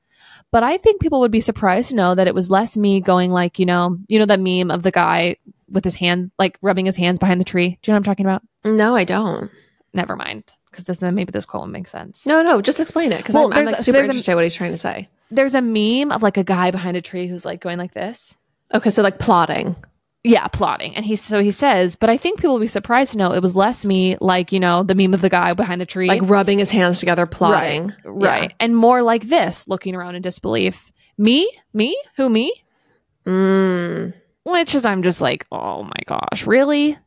But I think people would be surprised to know that it was less me going like, you know, you know that meme of the guy with his hand like rubbing his hands behind the tree. Do you know what I'm talking about? No, I don't. Never mind, because this maybe this quote will make sense. No, no, just explain it because Well, I'm, I'm like super a- interested in what he's trying to say. There's a meme of like a guy behind a tree who's like going like this. Okay, so like plotting. Yeah, plotting. And he so he says, but I think people will be surprised to know it was less me like, you know, the meme of the guy behind the tree. like rubbing his hands together, plotting. Right. Right. And more like this, looking around in disbelief. Me? Me? Who me? Mm. Which is I'm just like, oh my gosh, really?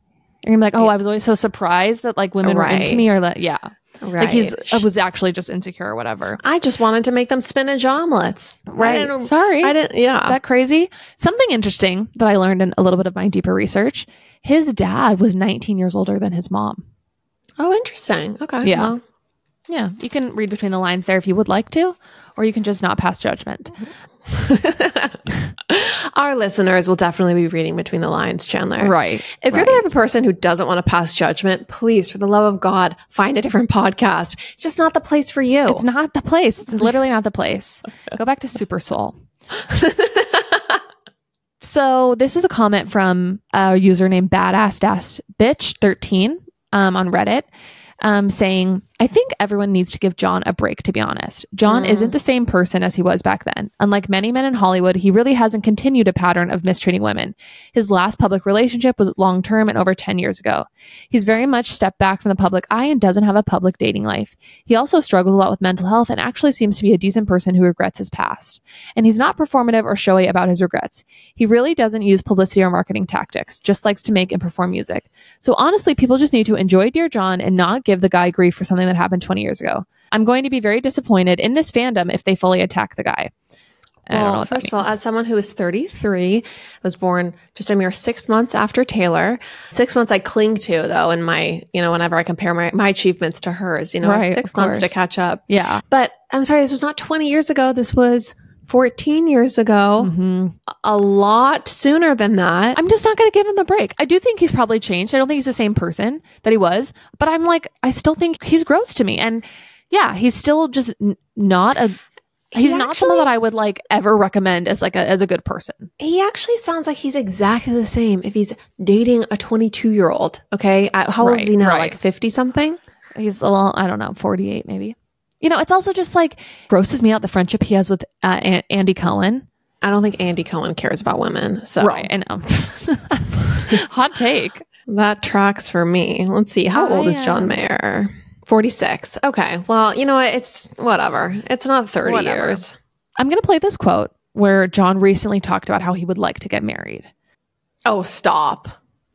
You're gonna be like, oh, I was always so surprised that like women were Right. into me or that yeah. Right. Like he's I was actually just insecure or whatever. I just wanted to make them spinach omelets. I Right. didn't- Sorry. I didn't. Yeah. Is that crazy? Something interesting that I learned in a little bit of my deeper research. His dad was 19 years older than his mom. oh, interesting. Okay. Yeah. well, Yeah, you can read between the lines there if you would like to, or you can just not pass judgment. <laughs> our listeners will definitely be reading between the lines, Chandler. Right. If you're the type of person who doesn't want to pass judgment, please, for the love of God, find a different podcast. It's just not the place for you. It's not the place. It's literally not the place. Go back to Super Soul. <laughs> so this is a comment from a user named Badass Dash Bitch 13 um, on Reddit. Um, saying, I think everyone needs to give John a break, to be honest. John isn't the same person as he was back then. Unlike many men in Hollywood, he really hasn't continued a pattern of mistreating women. His last public relationship was long term and over 10 years ago. He's very much stepped back from the public eye and doesn't have a public dating life. He also struggles a lot with mental health and actually seems to be a decent person who regrets his past. And he's not performative or showy about his regrets. He really doesn't use publicity or marketing tactics, just likes to make and perform music. So honestly, people just need to enjoy Dear John and not give the guy grief for something that happened 20 years ago. I'm going to be very disappointed in this fandom if they fully attack the guy. I don't know Well, first of all, as someone who is 33, was born just a mere six months after Taylor. Six months I cling to though, in my, you know, whenever I compare my, my achievements to hers, you know, Right, six months to catch up. yeah. But I'm sorry, this was not 20 years ago. This was 14 years ago. Mhm. A lot sooner than that. I'm just not going to give him a break. I do think he's probably changed. I don't think he's the same person that he was, but I'm like, I still think he's gross to me. And yeah, he's still just n- not a He's He not someone that I would like ever recommend as like a as a good person. He actually sounds like he's exactly the same if he's dating a 22 year old. Okay. Uh, How old is he now? right. Like 50 something? He's a little, I don't know, 48 maybe. You know, it's also just like grosses me out the friendship he has with uh, An- Andy Cohen. I don't think Andy Cohen cares about women. So Right, I know. <laughs> Hot take. that tracks for me. Let's see. How old I, is John uh, Mayer? 46. Okay. Well, you know what? It's whatever. It's not 30 Whatever. years. I'm going to play this quote where John recently talked about how he would like to get married. Oh, stop.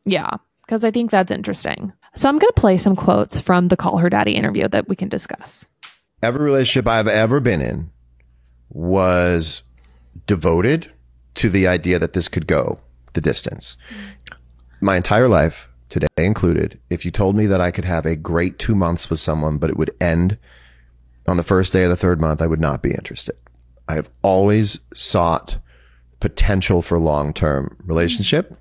Yeah, because I think that's interesting. So I'm going to play some quotes from the Call Her Daddy interview that we can discuss. Every relationship I've ever been in was devoted to the idea that this could go the distance. My entire life, today included, if you told me that I could have a great two months with someone, but it would end on the first day of the third month, I would not be interested. I have always sought potential for long term relationship.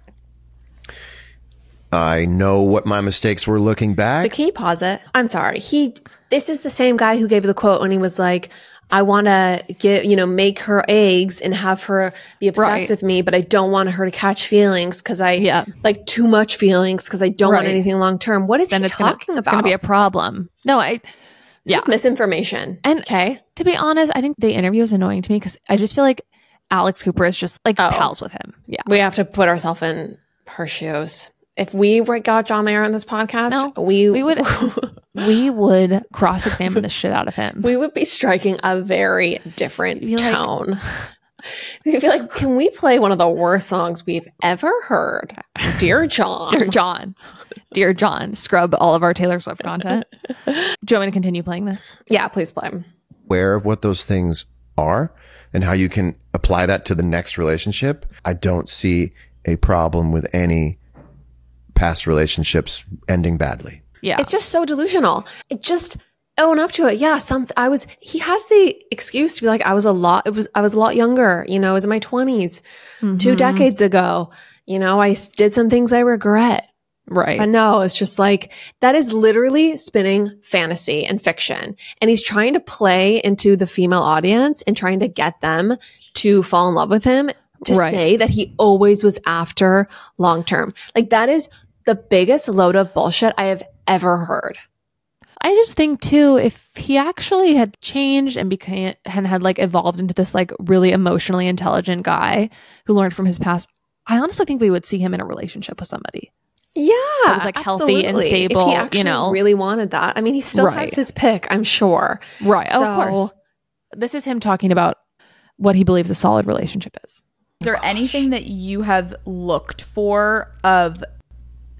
I know what my mistakes were looking back. But can you pause it? I'm sorry. He, this is the same guy who gave the quote when he was like, I want to get, you know, make her eggs and have her be obsessed Right. with me, but I don't want her to catch feelings because I Yeah. like too much feelings because I don't want anything long term. What is Then he it's gonna, talking it's going to be a problem. No, I, This yeah. is misinformation. And- okay, to be honest, I think the interview is annoying to me because I just feel like Alex Cooper is just like Oh. pals with him. Yeah. we have to put ourselves in her shoes. If we were got John Mayer on this podcast, No, we we would <laughs> we would cross examine the shit out of him. we would be striking a very different You'd like- tone. <laughs> We'd be like, can we play one of the worst songs we've ever heard? <laughs> Dear John. Dear John. Dear John, scrub all of our Taylor Swift content. Do you want me to continue playing this? Yeah, please play. aware of what those things are and how you can apply that to the next relationship, I don't see a problem with any past relationships ending badly. Yeah. It's just so delusional. It just oh, own up to it. Yeah, some I was he has the excuse to be like I was a lot it was I was a lot younger, you know, I was in my 20s, mm-hmm. 2 decades ago. You know, I did some things I regret. right. But no, it's just like that is literally spinning fantasy and fiction. And he's trying to play into the female audience and trying to get them to fall in love with him to Right. say that he always was after long term. Like that is the biggest load of bullshit I have ever heard. I just think too, if he actually had changed and became and had like evolved into this like really emotionally intelligent guy who learned from his past, I honestly think we would see him in a relationship with somebody. Yeah, That was, like, healthy and stable, If he you actually know? really wanted that. I mean, he still Right. has his pick, I'm sure. Right. Oh, so- of course. This is him talking about what he believes a solid relationship is. Is there anything that you have looked for of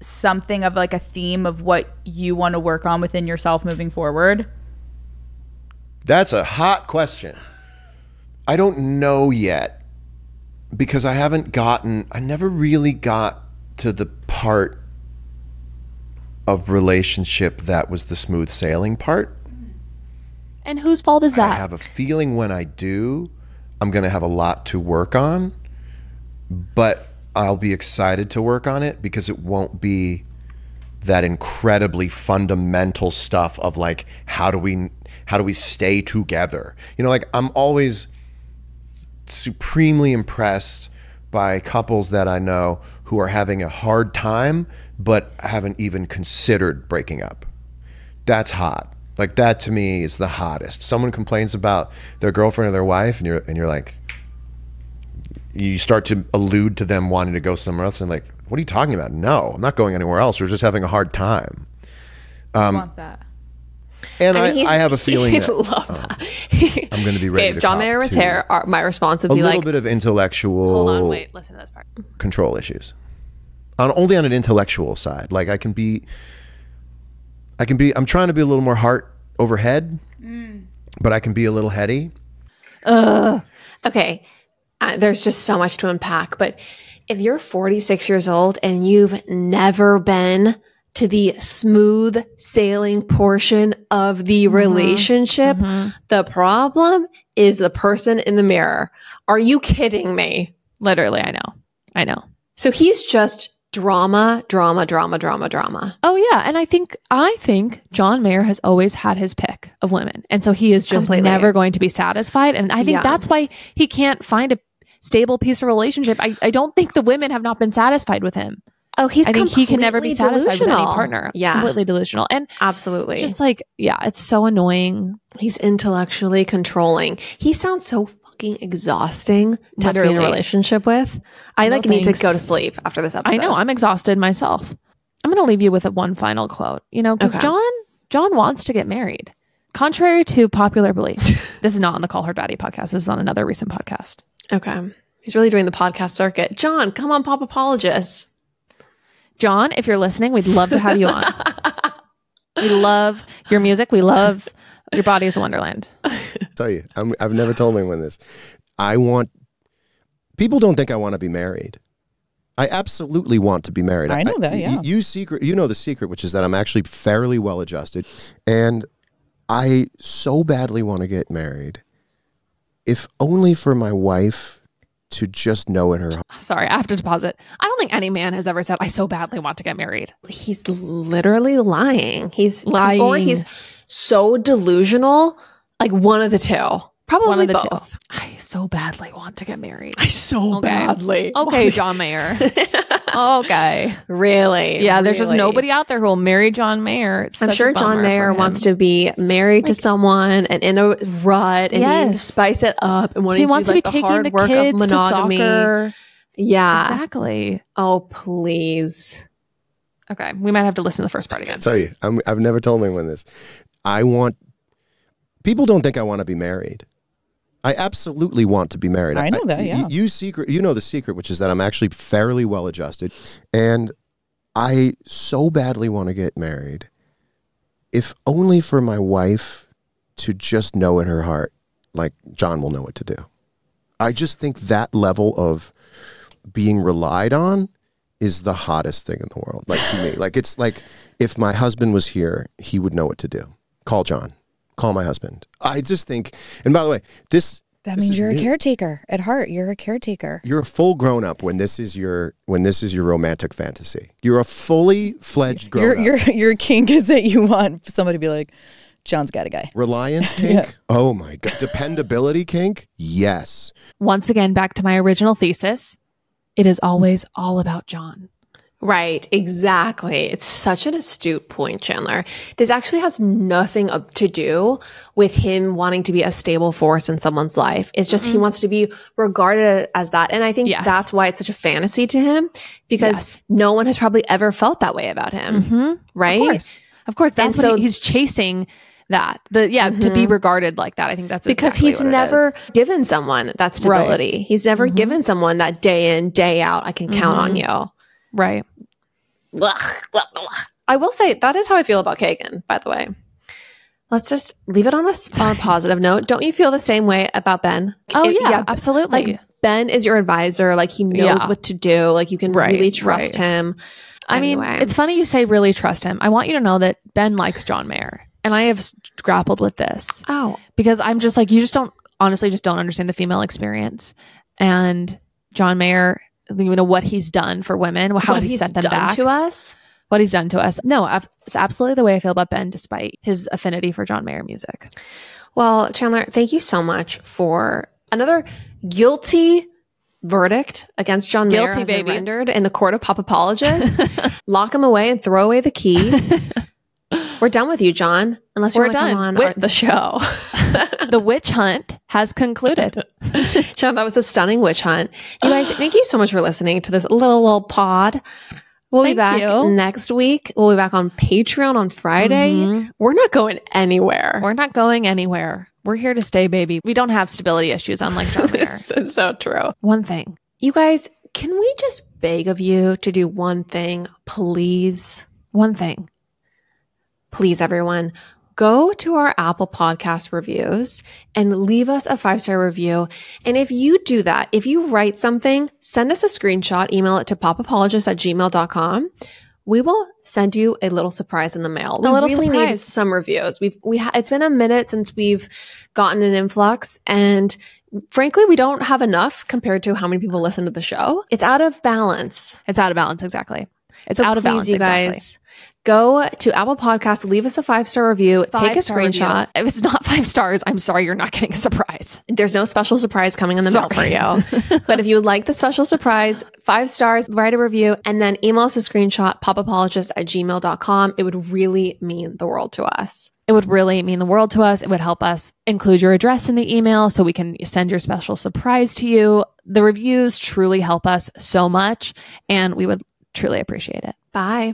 something of like a theme of what you want to work on within yourself moving forward? That's a hot question. I don't know yet because I haven't gotten, I never really got to the part of relationship that was the smooth sailing part. And whose fault is that? I have a feeling when I do, I'm going to have a lot to work on, but I'll be excited to work on it because it won't be that incredibly fundamental stuff of like how do we how do we stay together? You know, like I'm always supremely impressed by couples that I know who are having a hard time but haven't even considered breaking up. That's hot. Like that to me is the hottest. Someone complains about their girlfriend or their wife and you're and you're like you start to allude to them wanting to go somewhere else and like what are you talking about? No, I'm not going anywhere else. We're just having a hard time. I want that. And I, mean, he's- I, have a <laughs> feeling he'd that um, love that. I'm going to be ready Okay, if John Mayer was to here, our, my response would be like a little bit of intellectual Hold on, wait, listen to this part. control issues. On only on an intellectual side. Like I can be I can be I'm trying to be a little more heart over head, but I can be a little heady. okay, there's just so much to unpack. But if you're 46 years old and you've never been to the smooth sailing portion of the mm-hmm. relationship, mm-hmm. the problem is the person in the mirror. Are you kidding me? Literally, I know. I know. So he's just drama, drama, drama, drama, drama. Oh yeah, and I think I think John Mayer has always had his pick of women. And so he is just Completely. never going to be satisfied. And I think Yeah. that's why he can't find a stable, peaceful relationship. I, I don't think the women have not been satisfied with him. Oh, he's I think he can never be satisfied with any delusional. partner. Yeah. Completely delusional. And Absolutely. it's just like, yeah, it's so annoying. He's intellectually controlling. He sounds so fucking exhausting to have be in a relationship with. I No like need to go to sleep after this episode. I know. I'm exhausted myself. I'm going to leave you with a one final quote. You know, because Okay. John John wants to get married, contrary to popular belief. <laughs> this is not on the Call Her Daddy podcast. This is on another recent podcast. Okay. He's really doing the podcast circuit. John, come on, Pop Apologists. John, if you're listening, we'd love to have you on. <laughs> we love your music. We love your body is a wonderland. tell you, I'm, I've never told anyone this. I want people don't think I want to be married. I absolutely want to be married. I know that, yeah. You, you secret, you know the secret, which is that I'm actually fairly well adjusted, and I so badly want to get married, if only for my wife to just know in her heart. <sighs> Sorry, I have to deposit. I don't think any man has ever said, I so badly want to get married. He's literally lying. He's Lying. or he's so delusional. Like one of the two. Probably One of the both. two. I so badly want to get married. I so Okay. badly. Okay, John Mayer. <laughs> okay. Really? Yeah, there's just nobody out there who will marry John Mayer. It's I'm sure John Mayer wants to be married to someone and in a rut and needing to spice it up and wanting He wants to to be like the taking hard the work kids of to monogamy. soccer. Yeah. Exactly. Oh, please. Okay, we might have to listen to the first part again. tell you, I'm, I've never told anyone this. I want people don't think I want to be married. I absolutely want to be married. I know that, you- yeah. You, secret, you know the secret, which is that I'm actually fairly well adjusted, and I so badly want to get married, if only for my wife to just know in her heart, like John will know what to do. I just think that level of being relied on is the hottest thing in the world. Like to me, like it's like if my husband was here, he would know what to do. Call John. Call my husband. I just think. And by the way, this That this means you're a caretaker at heart. You're a caretaker. You're a full grown up when this is your when this is your romantic fantasy. You're a fully fledged grown Your up. your your kink is that you want somebody to be like, John's got a guy. Reliance <laughs> kink. Oh my god. Dependability kink. Yes. Once again, back to my original thesis. It is always all about John. Right, exactly. It's such an astute point, Chandler. This actually has nothing to do with him wanting to be a stable force in someone's life. It's just he mm-hmm. wants to be regarded as that. And I think Yes. that's why it's such a fantasy to him because Yes. no one has probably ever felt that way about him. Mm-hmm. Right? Of course. Of course. That's And so- he- he's chasing that. The yeah, to be mm-hmm. regarded like that. I think that's Because exactly he's never given someone that stability. He's never mm-hmm. given someone that day in, day out, I can count on you. Right. I will say that is how I feel about Kagan, by the way. Let's just leave it on a, s- on a positive note. Don't you feel the same way about Ben? Oh It- yeah, absolutely. Like Ben is your advisor. Like he knows Yeah. what to do. Like you can Right, really trust right. him. I mean, it's funny you say really trust him. I want you to know that Ben likes John Mayer, and I have grappled with this Oh, because I'm just like you just don't honestly just don't understand the female experience and John Mayer. You know what he's done for women, how what he sent them done back to us. what he's done to us. No, I've, it's absolutely the way I feel about Ben, despite his affinity for John Mayer music. Well, Chandler, thank you so much for another guilty verdict against John Mayer Guilty, been baby. rendered in the court of pop apologists. <laughs> Lock him away and throw away the key. <laughs> We're done with you, John. Unless you We're want to come done. on our- the show. <laughs> <laughs> the witch hunt has concluded. <laughs> John, that was a stunning witch hunt. You guys, thank you so much for listening to this little little pod. We'll be back you. next week. We'll be back on Patreon on Friday. Mhm. We're not going anywhere. We're not going anywhere. We're here to stay, baby. We don't have stability issues, unlike John <laughs> Mayer. It's so true. One thing. You guys, can we just beg of you to do one thing, please? One thing. Please, everyone, go to our Apple Podcast reviews and leave us a five star review. And if you do that, if you write something, send us a screenshot, email it to popapologist at gmail.com. We will send you a little surprise in the mail. We A little really need surprise. some reviews. We've we ha- it's been a minute since we've gotten an influx, and frankly, we don't have enough compared to how many people listen to the show. It's out of balance. It's out of balance, exactly. It's so out of balance, you exactly. Go to Apple Podcasts, leave us a five star review, take a Five-star review. screenshot. If it's not <laughs> five stars, I'm sorry, you're not getting a surprise. There's no special surprise coming in the mail for you. <laughs> but if you would like the special surprise, five stars, write a review, and then email us a screenshot, popapologist at gmail.com. It would really mean the world to us. It would really mean the world to us. It would help us include your address in the email so we can send your special surprise to you. The reviews truly help us so much, and we would truly appreciate it. Bye.